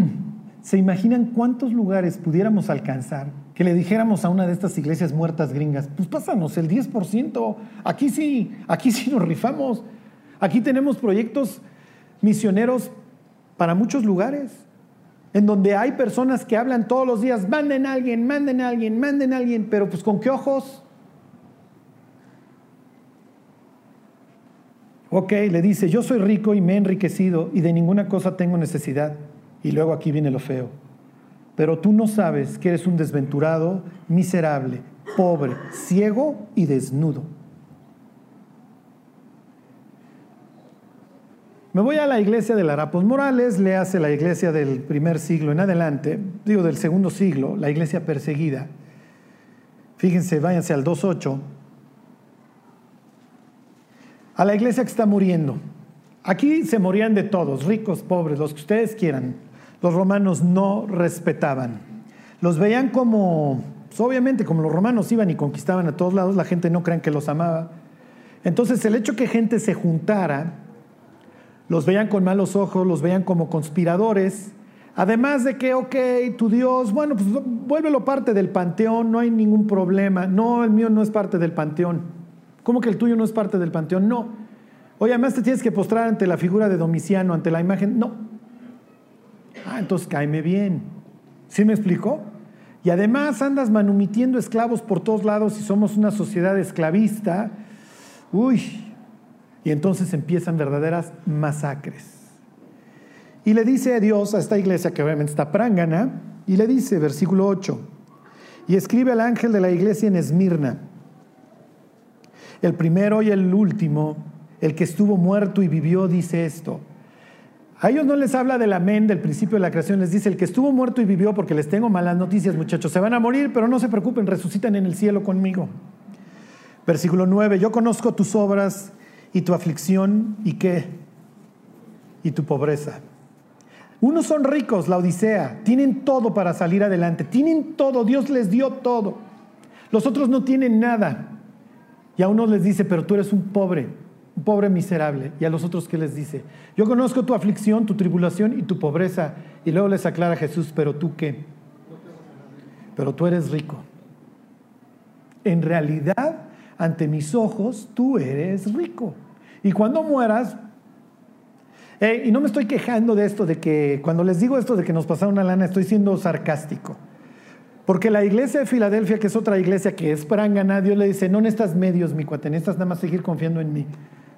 ¿Se imaginan cuántos lugares pudiéramos alcanzar que le dijéramos a una de estas iglesias muertas gringas, pues pásanos el 10%, aquí sí, aquí sí nos rifamos, aquí tenemos proyectos misioneros para muchos lugares, en donde hay personas que hablan todos los días, manden a alguien, manden a alguien, manden a alguien, pero pues con qué ojos? Ok, le dice, yo soy rico y me he enriquecido y de ninguna cosa tengo necesidad. Y luego aquí viene lo feo. Pero tú no sabes que eres un desventurado, miserable, pobre, ciego y desnudo. Me voy a la iglesia de Larapos Morales, le hace la iglesia del primer siglo en adelante, digo del segundo siglo, la iglesia perseguida. Fíjense, váyanse al 2.8. A la iglesia que está muriendo. Aquí se morían de todos, ricos, pobres, los que ustedes quieran los romanos no respetaban. Los veían como, pues, obviamente como los romanos iban y conquistaban a todos lados, la gente no crean que los amaba. Entonces el hecho que gente se juntara, los veían con malos ojos, los veían como conspiradores, además de que, ok, tu Dios, bueno, pues vuélvelo parte del panteón, no hay ningún problema. No, el mío no es parte del panteón. ¿Cómo que el tuyo no es parte del panteón? No. Oye, además te tienes que postrar ante la figura de Domiciano, ante la imagen. No, Ah, entonces cáeme bien. ¿Sí me explicó? Y además andas manumitiendo esclavos por todos lados y somos una sociedad esclavista. Uy. Y entonces empiezan verdaderas masacres. Y le dice Dios a esta iglesia, que obviamente está prángana, y le dice, versículo 8, y escribe al ángel de la iglesia en Esmirna, el primero y el último, el que estuvo muerto y vivió, dice esto. A ellos no les habla del amén del principio de la creación, les dice, el que estuvo muerto y vivió, porque les tengo malas noticias, muchachos, se van a morir, pero no se preocupen, resucitan en el cielo conmigo. Versículo 9, yo conozco tus obras y tu aflicción y qué, y tu pobreza. Unos son ricos, la Odisea, tienen todo para salir adelante, tienen todo, Dios les dio todo. Los otros no tienen nada. Y a unos les dice, pero tú eres un pobre, un pobre miserable. Y a los otros, ¿qué les dice? Yo conozco tu aflicción, tu tribulación y tu pobreza. Y luego les aclara Jesús, pero tú qué? Pero tú eres rico. En realidad, ante mis ojos, tú eres rico. Y cuando mueras, y no me estoy quejando de esto, de que cuando les digo esto de que nos pasaron una lana, estoy siendo sarcástico. Porque la iglesia de Filadelfia, que es otra iglesia que es prangana, Dios le dice, no necesitas medios, mi cuate, necesitas nada más seguir confiando en mí.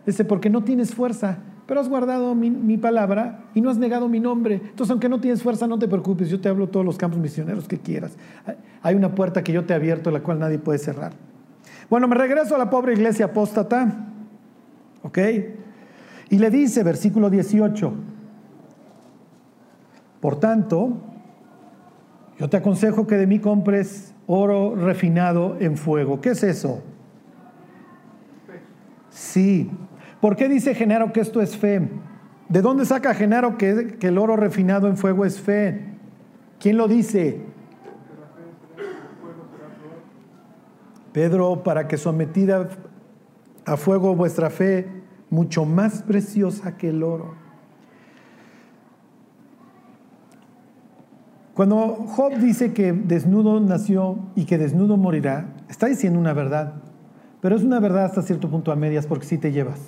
Dice, porque no tienes fuerza, pero has guardado mi, palabra y no has negado mi nombre. Entonces, aunque no tienes fuerza, no te preocupes, yo te hablo todos los campos misioneros que quieras. Hay una puerta que yo te he abierto, la cual nadie puede cerrar. Bueno, me regreso a la pobre iglesia apóstata, ¿ok? Y le dice, versículo 18, por tanto, yo te aconsejo que de mí compres oro refinado en fuego. ¿Qué es eso? Sí, ¿Por qué dice Genaro que esto es fe? ¿De dónde saca Genaro que, el oro refinado en fuego es fe? ¿Quién lo dice? Pedro, para que sometida a fuego vuestra fe, mucho más preciosa que el oro. Cuando Job dice que desnudo nació y que desnudo morirá, está diciendo una verdad, pero es una verdad hasta cierto punto a medias porque si te llevas.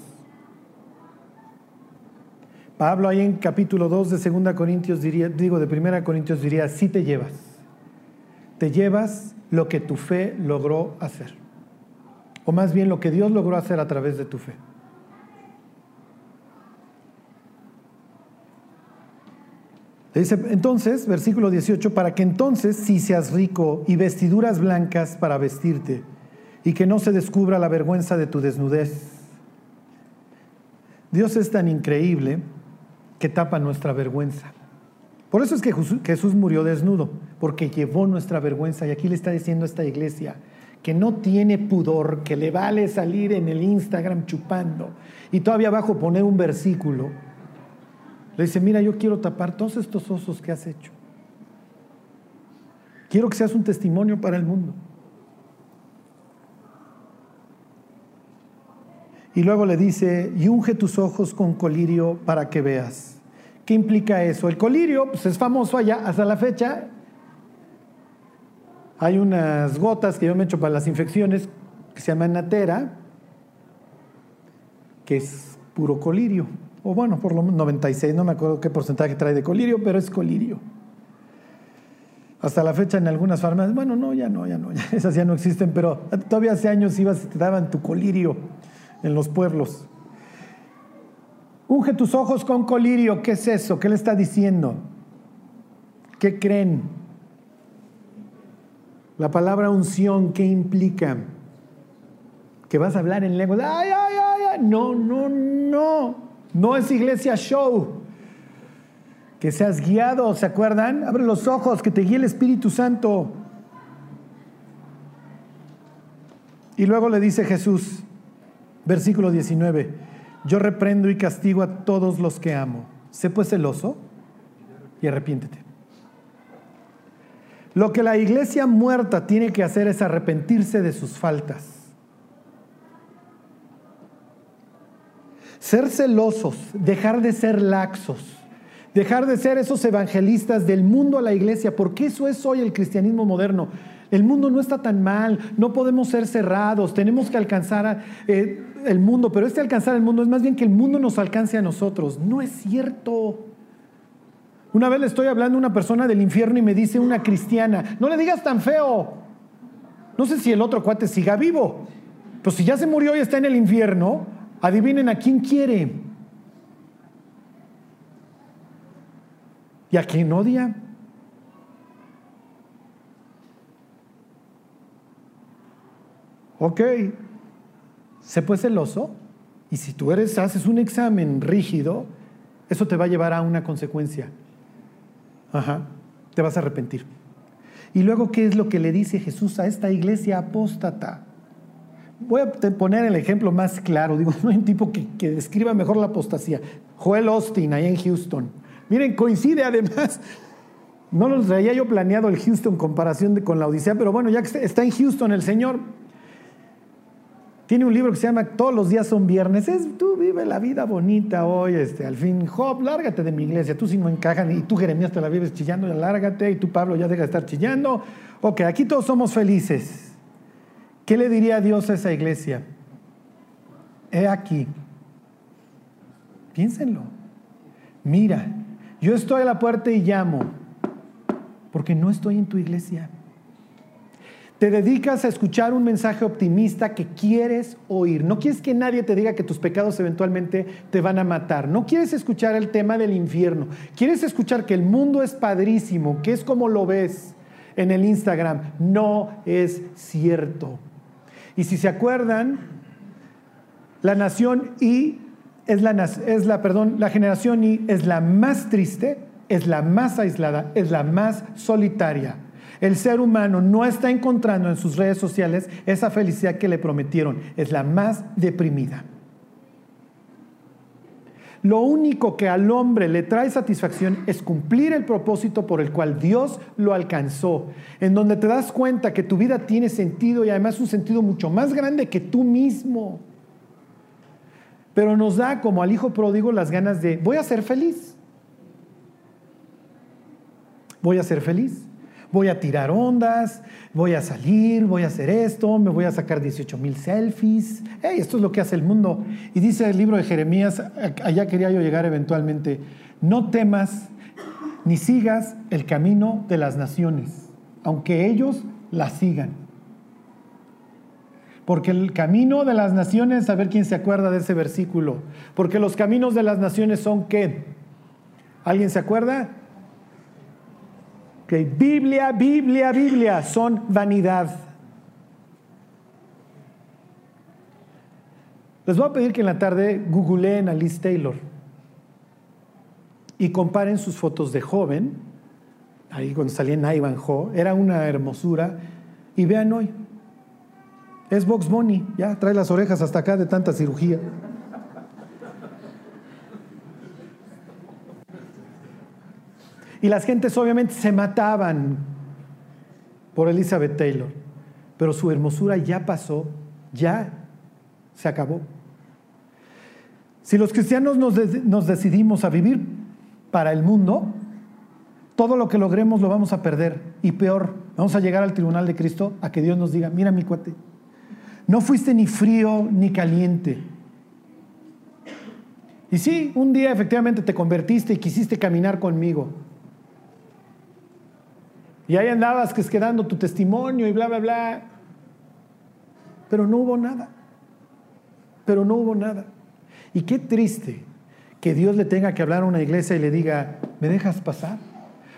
Pablo ahí en capítulo 2 de 2 Corintios diría, digo de 1 Corintios diría, sí te llevas. Te llevas lo que tu fe logró hacer. O más bien lo que Dios logró hacer a través de tu fe. Dice entonces, versículo 18, para que entonces si seas rico y vestiduras blancas para vestirte y que no se descubra la vergüenza de tu desnudez Dios es tan increíble que tapa nuestra vergüenza. Por eso es que Jesús murió desnudo, porque llevó nuestra vergüenza. Y aquí le está diciendo a esta iglesia que no tiene pudor, que le vale salir en el Instagram chupando y todavía abajo poner un versículo. Le dice, mira, yo quiero tapar todos estos osos que has hecho. Quiero que seas un testimonio para el mundo. Y luego le dice, y unge tus ojos con colirio para que veas. ¿Qué implica eso? El colirio pues, es famoso allá hasta la fecha. Hay unas gotas que yo me echo para las infecciones que se llaman natera, que es puro colirio. O bueno, por lo menos 96, no me acuerdo qué porcentaje trae de colirio, pero es colirio. Hasta la fecha en algunas farmacias, bueno, no, ya no, ya no, *laughs* esas ya no existen, pero todavía hace años ibas y te daban tu colirio en los pueblos. Unge tus ojos con colirio, ¿qué es eso? ¿Qué le está diciendo? ¿Qué creen? La palabra unción, ¿qué implica? Que vas a hablar en lengua. Ay, ay, ay, ay. No, no, no. No es iglesia show. Que seas guiado, ¿se acuerdan? Abre los ojos, que te guíe el Espíritu Santo. Y luego le dice Jesús, Versículo 19. Yo reprendo y castigo a todos los que amo. Sé pues celoso y arrepiéntete. Lo que la iglesia muerta tiene que hacer es arrepentirse de sus faltas. Ser celosos, dejar de ser laxos, dejar de ser esos evangelistas del mundo a la iglesia, porque eso es hoy el cristianismo moderno. El mundo no está tan mal, no podemos ser cerrados, tenemos que alcanzar eh, el mundo, pero este alcanzar el mundo es más bien que el mundo nos alcance a nosotros. No es cierto. Una vez le estoy hablando a una persona del infierno y me dice una cristiana, no le digas tan feo. No sé si el otro cuate siga vivo, pues si ya se murió y está en el infierno, adivinen a quién quiere. ¿Y a quién odia? Ok, sé pues celoso y si tú eres, haces un examen rígido, eso te va a llevar a una consecuencia. Ajá, te vas a arrepentir. Y luego, ¿qué es lo que le dice Jesús a esta iglesia apóstata? Voy a poner el ejemplo más claro. Digo, *laughs* no hay un tipo que, que describa mejor la apostasía. Joel Austin, ahí en Houston. Miren, coincide además. No lo traía yo planeado el Houston comparación con la Odisea, pero bueno, ya que está en Houston el Señor, tiene un libro que se llama Todos los días son viernes. Es, tú vive la vida bonita hoy, este, al fin, Job, lárgate de mi iglesia. Tú si no encajan y tú Jeremías te la vives chillando, lárgate. Y tú Pablo ya deja de estar chillando. Ok, aquí todos somos felices. ¿Qué le diría Dios a esa iglesia? He aquí. Piénsenlo. Mira, yo estoy a la puerta y llamo, porque no estoy en tu iglesia. Te dedicas a escuchar un mensaje optimista que quieres oír. No quieres que nadie te diga que tus pecados eventualmente te van a matar. No quieres escuchar el tema del infierno. Quieres escuchar que el mundo es padrísimo, que es como lo ves en el Instagram. No es cierto. Y si se acuerdan, la nación Y es la, es la, perdón, la generación Y es la más triste, es la más aislada, es la más solitaria el ser humano no está encontrando en sus redes sociales esa felicidad que le prometieron. Es la más deprimida. Lo único que al hombre le trae satisfacción es cumplir el propósito por el cual Dios lo alcanzó, en donde te das cuenta que tu vida tiene sentido y además un sentido mucho más grande que tú mismo. Pero nos da como al hijo pródigo las ganas de, voy a ser feliz. Voy a ser feliz voy a tirar ondas, voy a salir, voy a hacer esto, me voy a sacar 18 mil selfies. esto es lo que hace el mundo. Y dice el libro de Jeremías, allá quería yo llegar eventualmente, no temas ni sigas el camino de las naciones, aunque ellos la sigan. Porque el camino de las naciones, a ver quién se acuerda de ese versículo, porque los caminos de las naciones son qué? ¿Alguien se acuerda? Biblia, Biblia, Biblia son vanidad. Les voy a pedir que en la tarde googleen a Liz Taylor y comparen sus fotos de joven, ahí cuando salía en Ivanhoe, era una hermosura, y vean hoy. Es Box Bunny, ya trae las orejas hasta acá de tanta cirugía. Y las gentes obviamente se mataban por Elizabeth Taylor, pero su hermosura ya pasó, ya se acabó. Si los cristianos nos, decidimos a vivir para el mundo, todo lo que logremos lo vamos a perder. Y peor, vamos a llegar al tribunal de Cristo a que Dios nos diga, mira mi cuate, no fuiste ni frío ni caliente. Y sí, un día efectivamente te convertiste y quisiste caminar conmigo. Y ahí andabas que es quedando tu testimonio y bla, bla, bla. Pero no hubo nada. Pero no hubo nada. Y qué triste que Dios le tenga que hablar a una iglesia y le diga, ¿me dejas pasar?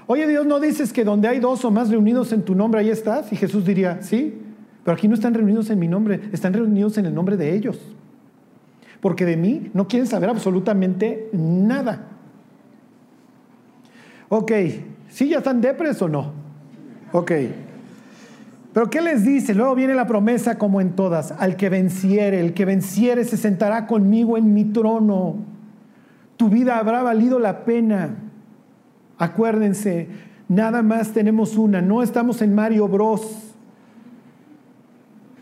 Oye Dios, ¿no dices que donde hay dos o más reunidos en tu nombre, ahí estás? Y Jesús diría, sí, pero aquí no están reunidos en mi nombre, están reunidos en el nombre de ellos. Porque de mí no quieren saber absolutamente nada. Ok, ¿sí ya están depres o no? Ok. Pero ¿qué les dice? Luego viene la promesa como en todas, al que venciere, el que venciere se sentará conmigo en mi trono. Tu vida habrá valido la pena. Acuérdense, nada más tenemos una, no estamos en Mario Bros.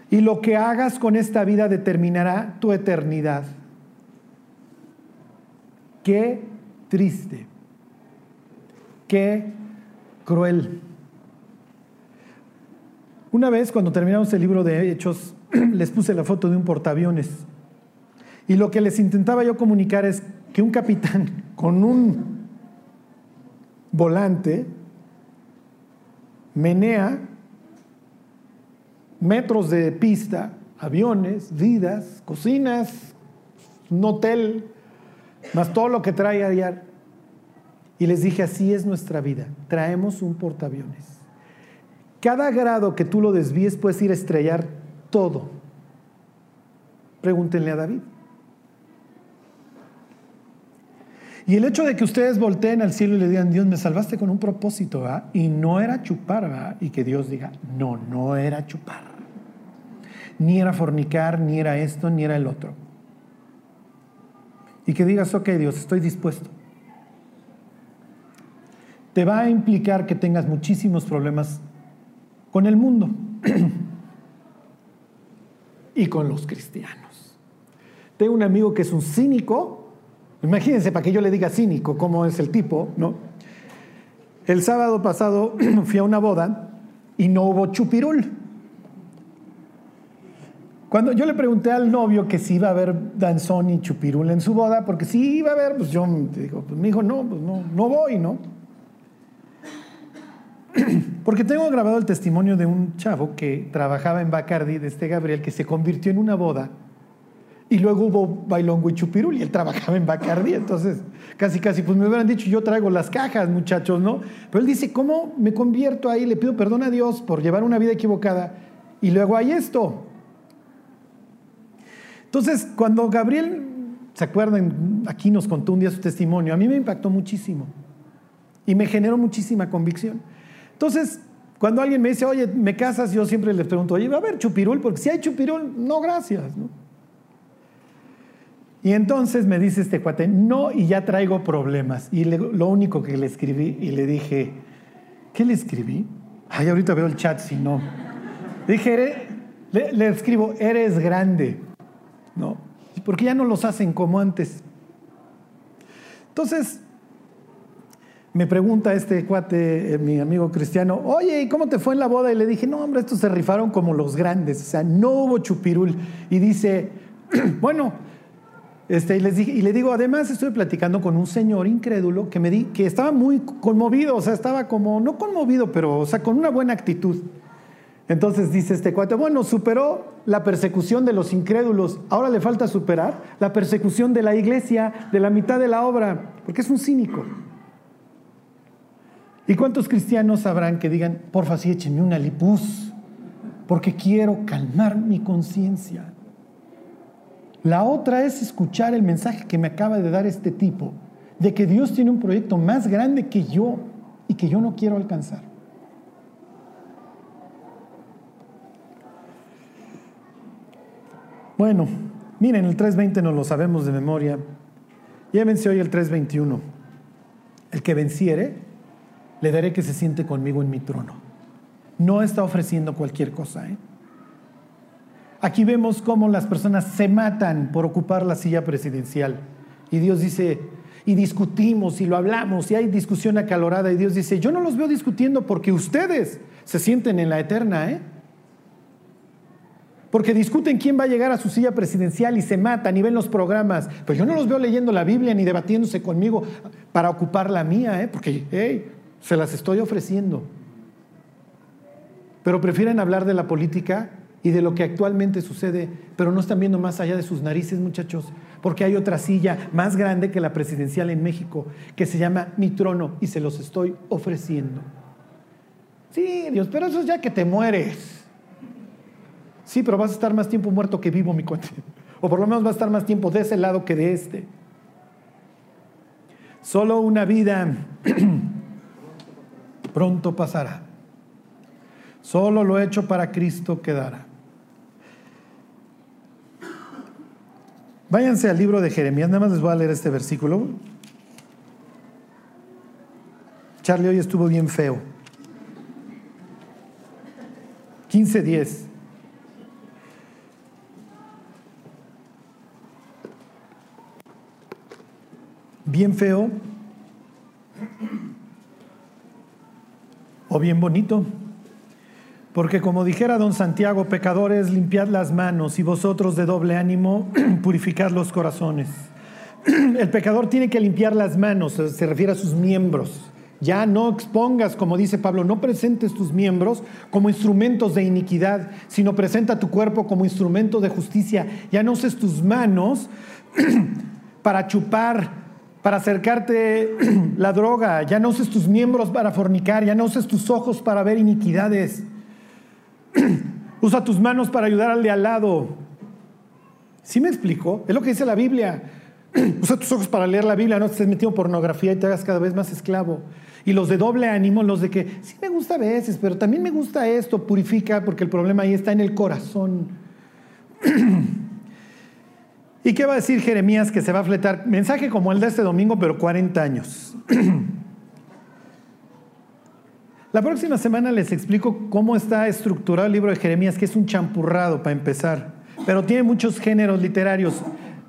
Y lo que hagas con esta vida determinará tu eternidad. Qué triste, qué cruel. Una vez cuando terminamos el libro de Hechos, *clears throat* les puse la foto de un portaaviones. Y lo que les intentaba yo comunicar es que un capitán *laughs* con un volante menea metros de pista, aviones, vidas, cocinas, un hotel, más todo lo que trae a diario. Y les dije, así es nuestra vida, traemos un portaaviones. Cada grado que tú lo desvíes puedes ir a estrellar todo. Pregúntenle a David. Y el hecho de que ustedes volteen al cielo y le digan, Dios, me salvaste con un propósito, ¿verdad? Y no era chupar. Y que Dios diga, no, no era chupar. Ni era fornicar, ni era esto, ni era el otro. Y que digas, ok, Dios, estoy dispuesto. Te va a implicar que tengas muchísimos problemas con el mundo *clears throat* y con los cristianos. Tengo un amigo que es un cínico Imagínense, para que yo le diga cínico, cómo es el tipo, ¿no? El sábado pasado *clears throat* fui a una boda y no hubo chupirul. Cuando yo le pregunté al novio que si iba a haber danzón y chupirul en su boda, porque si iba a haber, pues yo pues me dijo, no, pues no, no voy, ¿no? *clears throat* Porque tengo grabado el testimonio de un chavo que trabajaba en Bacardi, de este Gabriel, que se convirtió en una boda y luego hubo bailongo y chupirul y él trabajaba en Bacardi. Entonces, casi, casi, pues me hubieran dicho, yo traigo las cajas, muchachos, ¿no? Pero él dice, ¿cómo me convierto ahí? Le pido perdón a Dios por llevar una vida equivocada. Y luego hay esto. Entonces, cuando Gabriel, ¿se acuerdan? Aquí nos contó un día su testimonio. A mí me impactó muchísimo. Y me generó muchísima convicción. Entonces, cuando alguien me dice, oye, ¿me casas? Yo siempre les pregunto, oye, ¿va a haber chupirul? Porque si hay chupirul, no, gracias. Y entonces me dice este cuate, no, y ya traigo problemas. Y lo único que le escribí, y le dije, ¿qué le escribí? Ay, ahorita veo el chat, si no. Dije, le, le escribo, eres grande, ¿no? Porque ya no los hacen como antes. Entonces, me pregunta este cuate, eh, mi amigo cristiano, oye, ¿y cómo te fue en la boda? Y le dije, no, hombre, estos se rifaron como los grandes, o sea, no hubo chupirul. Y dice, *clears throat* bueno, este, y, les dije, y le digo, además estoy platicando con un señor incrédulo que me di, que estaba muy conmovido, o sea, estaba como, no conmovido, pero, o sea, con una buena actitud. Entonces dice este cuate, bueno, superó la persecución de los incrédulos, ahora le falta superar la persecución de la iglesia, de la mitad de la obra, porque es un cínico. ¿Y cuántos cristianos sabrán que digan, porfa, sí, échenme una lipuz, porque quiero calmar mi conciencia? La otra es escuchar el mensaje que me acaba de dar este tipo, de que Dios tiene un proyecto más grande que yo y que yo no quiero alcanzar. Bueno, miren, el 3.20 no lo sabemos de memoria. Llévense hoy el 3.21. El que venciere, le daré que se siente conmigo en mi trono. No está ofreciendo cualquier cosa. ¿eh? Aquí vemos cómo las personas se matan por ocupar la silla presidencial. Y Dios dice, y discutimos y lo hablamos y hay discusión acalorada y Dios dice, yo no los veo discutiendo porque ustedes se sienten en la eterna, ¿eh? Porque discuten quién va a llegar a su silla presidencial y se matan y ven los programas. Pues yo no los veo leyendo la Biblia ni debatiéndose conmigo para ocupar la mía, ¿eh? porque hey, se las estoy ofreciendo. Pero prefieren hablar de la política y de lo que actualmente sucede, pero no están viendo más allá de sus narices, muchachos, porque hay otra silla más grande que la presidencial en México, que se llama mi trono, y se los estoy ofreciendo. Sí, Dios, pero eso es ya que te mueres. Sí, pero vas a estar más tiempo muerto que vivo, mi cuate. O por lo menos vas a estar más tiempo de ese lado que de este. Solo una vida *clears throat* pronto pasará. Solo lo hecho para Cristo quedará. Váyanse al libro de Jeremías, nada más les voy a leer este versículo. Charlie hoy estuvo bien feo. 15.10. Bien feo o bien bonito. Porque como dijera don Santiago, pecadores, limpiad las manos y vosotros de doble ánimo, *clears throat* purificad los corazones. *clears throat* El pecador tiene que limpiar las manos, se refiere a sus miembros. Ya no expongas, como dice Pablo, no presentes tus miembros como instrumentos de iniquidad, sino presenta tu cuerpo como instrumento de justicia. Ya no uses tus manos *clears throat* para chupar, para acercarte *clears throat* la droga, ya no uses tus miembros para fornicar, ya no uses tus ojos para ver iniquidades. *clears throat* Usa tus manos para ayudar al de al lado. ¿Sí me explico? Es lo que dice la Biblia. *clears throat* Usa tus ojos para leer la Biblia, no te estés metiendo pornografía y te hagas cada vez más esclavo. Y los de doble ánimo, los de que sí me gusta a veces, pero también me gusta esto, purifica, porque el problema ahí está en el corazón. ¿Y qué va a decir Jeremías que se va a fletar? Mensaje como el de este domingo, pero 40 años. *clears throat* La próxima semana les explico cómo está estructurado el libro de Jeremías, que es un champurrado para empezar, pero tiene muchos géneros literarios.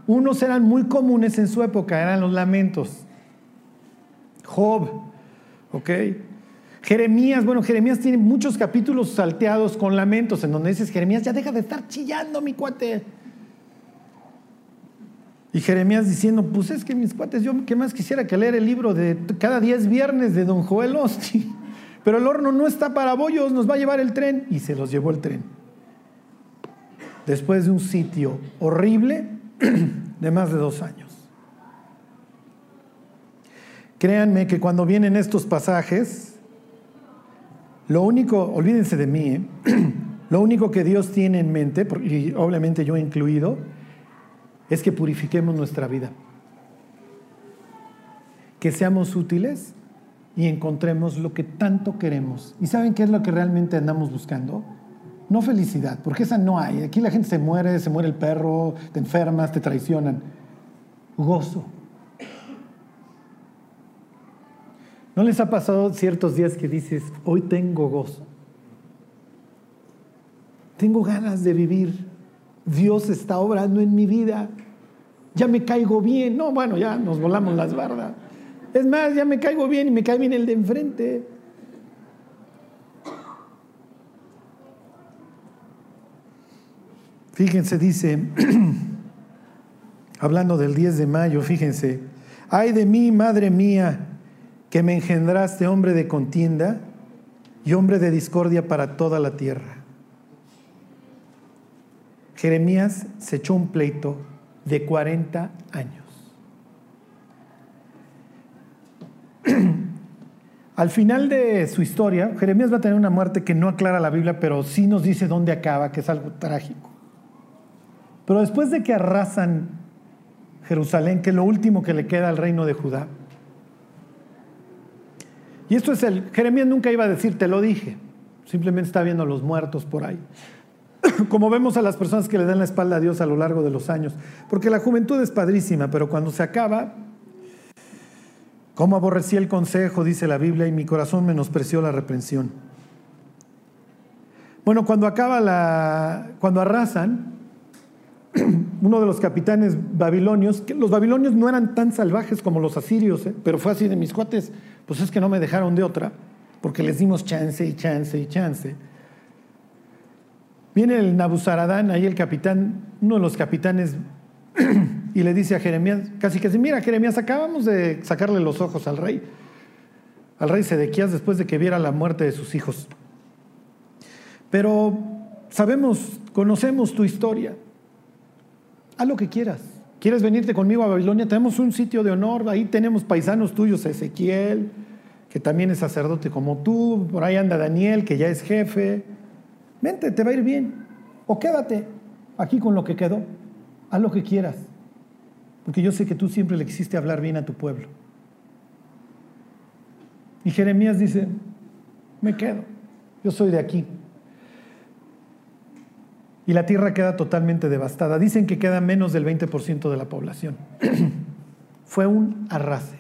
Unos eran muy comunes en su época, eran los lamentos. Job, ¿ok? Jeremías, bueno, Jeremías tiene muchos capítulos salteados con lamentos, en donde dices, Jeremías, ya deja de estar chillando, mi cuate. Y Jeremías diciendo, pues es que mis cuates, yo qué más quisiera que leer el libro de cada 10 viernes de Don Joel Osti. *laughs* Pero el horno no está para bollos, nos va a llevar el tren. Y se los llevó el tren. Después de un sitio horrible *clears throat* de más de dos años. Créanme que cuando vienen estos pasajes, lo único, olvídense de mí, ¿eh? *clears throat* lo único que Dios tiene en mente, y obviamente yo incluido, es que purifiquemos nuestra vida. Que seamos útiles y encontremos lo que tanto queremos. ¿Y saben qué es lo que realmente andamos buscando? No felicidad, porque esa no hay. Aquí la gente se muere, se muere el perro, te enfermas, te traicionan. Gozo. ¿No les ha pasado ciertos días que dices, hoy tengo gozo? Tengo ganas de vivir. Dios está obrando en mi vida. Ya me caigo bien. No, bueno, ya nos volamos las bardas. Es más, ya me caigo bien y me cae bien el de enfrente. Fíjense, dice, *clears throat* hablando del 10 de mayo, fíjense, ay de mí, madre mía, que me engendraste hombre de contienda y hombre de discordia para toda la tierra. Jeremías se echó un pleito de 40 años. *clears throat* Al final de su historia, Jeremías va a tener una muerte que no aclara la Biblia, pero sí nos dice dónde acaba, que es algo trágico. Pero después de que arrasan Jerusalén, que es lo último que le queda al reino de Judá, y esto es el, Jeremías nunca iba a decir, te lo dije, simplemente está viendo los muertos por ahí. *coughs* Como vemos a las personas que le dan la espalda a Dios a lo largo de los años, porque la juventud es padrísima, pero cuando se acaba, como aborrecí el consejo, dice la Biblia, y mi corazón menospreció la reprensión. Bueno, cuando acaba la, cuando arrasan, *coughs* uno de los capitanes babilonios, los babilonios no eran tan salvajes como los asirios, ¿eh? pero fue así de mis cuates, pues es que no me dejaron de otra, porque les dimos chance y chance y chance. Viene el Nabuzaradán, ahí el capitán, uno de los capitanes, *clears throat* y le dice a Jeremías, casi que mira Jeremías, acabamos de sacarle los ojos al rey, al rey Sedequías después de que viera la muerte de sus hijos. Pero sabemos, conocemos tu historia. Haz lo que quieras. ¿Quieres venirte conmigo a Babilonia? Tenemos un sitio de honor, ahí tenemos paisanos tuyos, Ezequiel, que también es sacerdote como tú, por ahí anda Daniel, que ya es jefe. Vente, te va a ir bien. O quédate aquí con lo que quedó. Haz lo que quieras. Porque yo sé que tú siempre le quisiste hablar bien a tu pueblo. Y Jeremías dice, me quedo, yo soy de aquí y la tierra queda totalmente devastada. Dicen que queda menos del 20% de la población. *clears throat* Fue un arrase.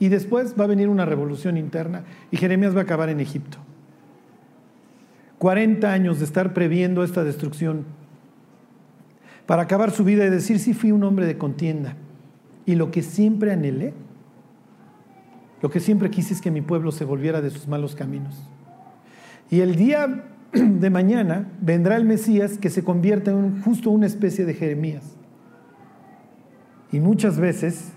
Y después va a venir una revolución interna y Jeremías va a acabar en Egipto. 40 años de estar previendo esta destrucción para acabar su vida y decir, sí fui un hombre de contienda. Y lo que siempre anhelé, lo que siempre quise es que mi pueblo se volviera de sus malos caminos. Y el día *clears throat* de mañana vendrá el Mesías que se convierte en justo una especie de Jeremías. Y muchas veces,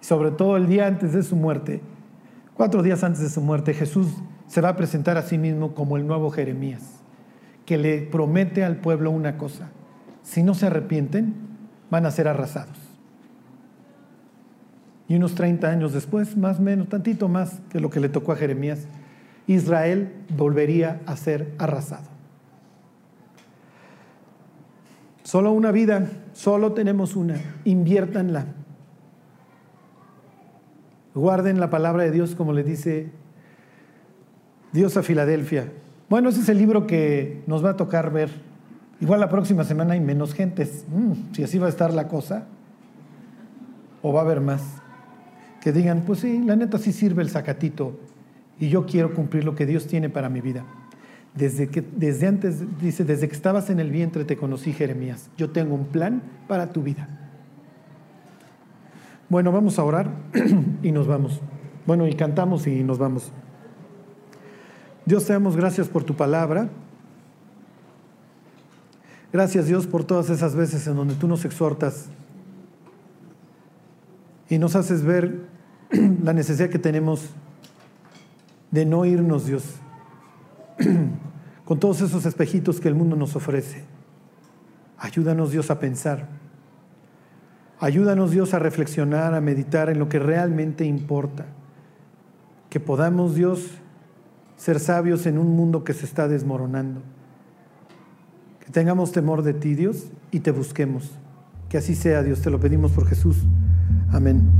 sobre todo el día antes de su muerte, cuatro días antes de su muerte, Jesús se va a presentar a sí mismo como el nuevo Jeremías, que le promete al pueblo una cosa, si no se arrepienten, van a ser arrasados. Y unos 30 años después, más o menos, tantito más que lo que le tocó a Jeremías, Israel volvería a ser arrasado. Solo una vida, solo tenemos una, inviértanla. Guarden la palabra de Dios como le dice Dios a Filadelfia. Bueno, ese es el libro que nos va a tocar ver. Igual la próxima semana hay menos gentes. Mm, si así va a estar la cosa. O va a haber más. Que digan, pues sí, la neta sí sirve el sacatito y yo quiero cumplir lo que Dios tiene para mi vida. Desde, que, desde antes, dice, desde que estabas en el vientre te conocí, Jeremías. Yo tengo un plan para tu vida. Bueno, vamos a orar *clears throat* y nos vamos. Bueno, y cantamos y nos vamos. Dios, te damos gracias por tu palabra. Gracias Dios por todas esas veces en donde tú nos exhortas y nos haces ver *clears throat* la necesidad que tenemos de no irnos, Dios, *clears throat* con todos esos espejitos que el mundo nos ofrece. Ayúdanos, Dios, a pensar. Ayúdanos, Dios, a reflexionar, a meditar en lo que realmente importa. Que podamos, Dios, ser sabios en un mundo que se está desmoronando. Que tengamos temor de ti, Dios, y te busquemos. Que así sea, Dios, te lo pedimos por Jesús. Amén.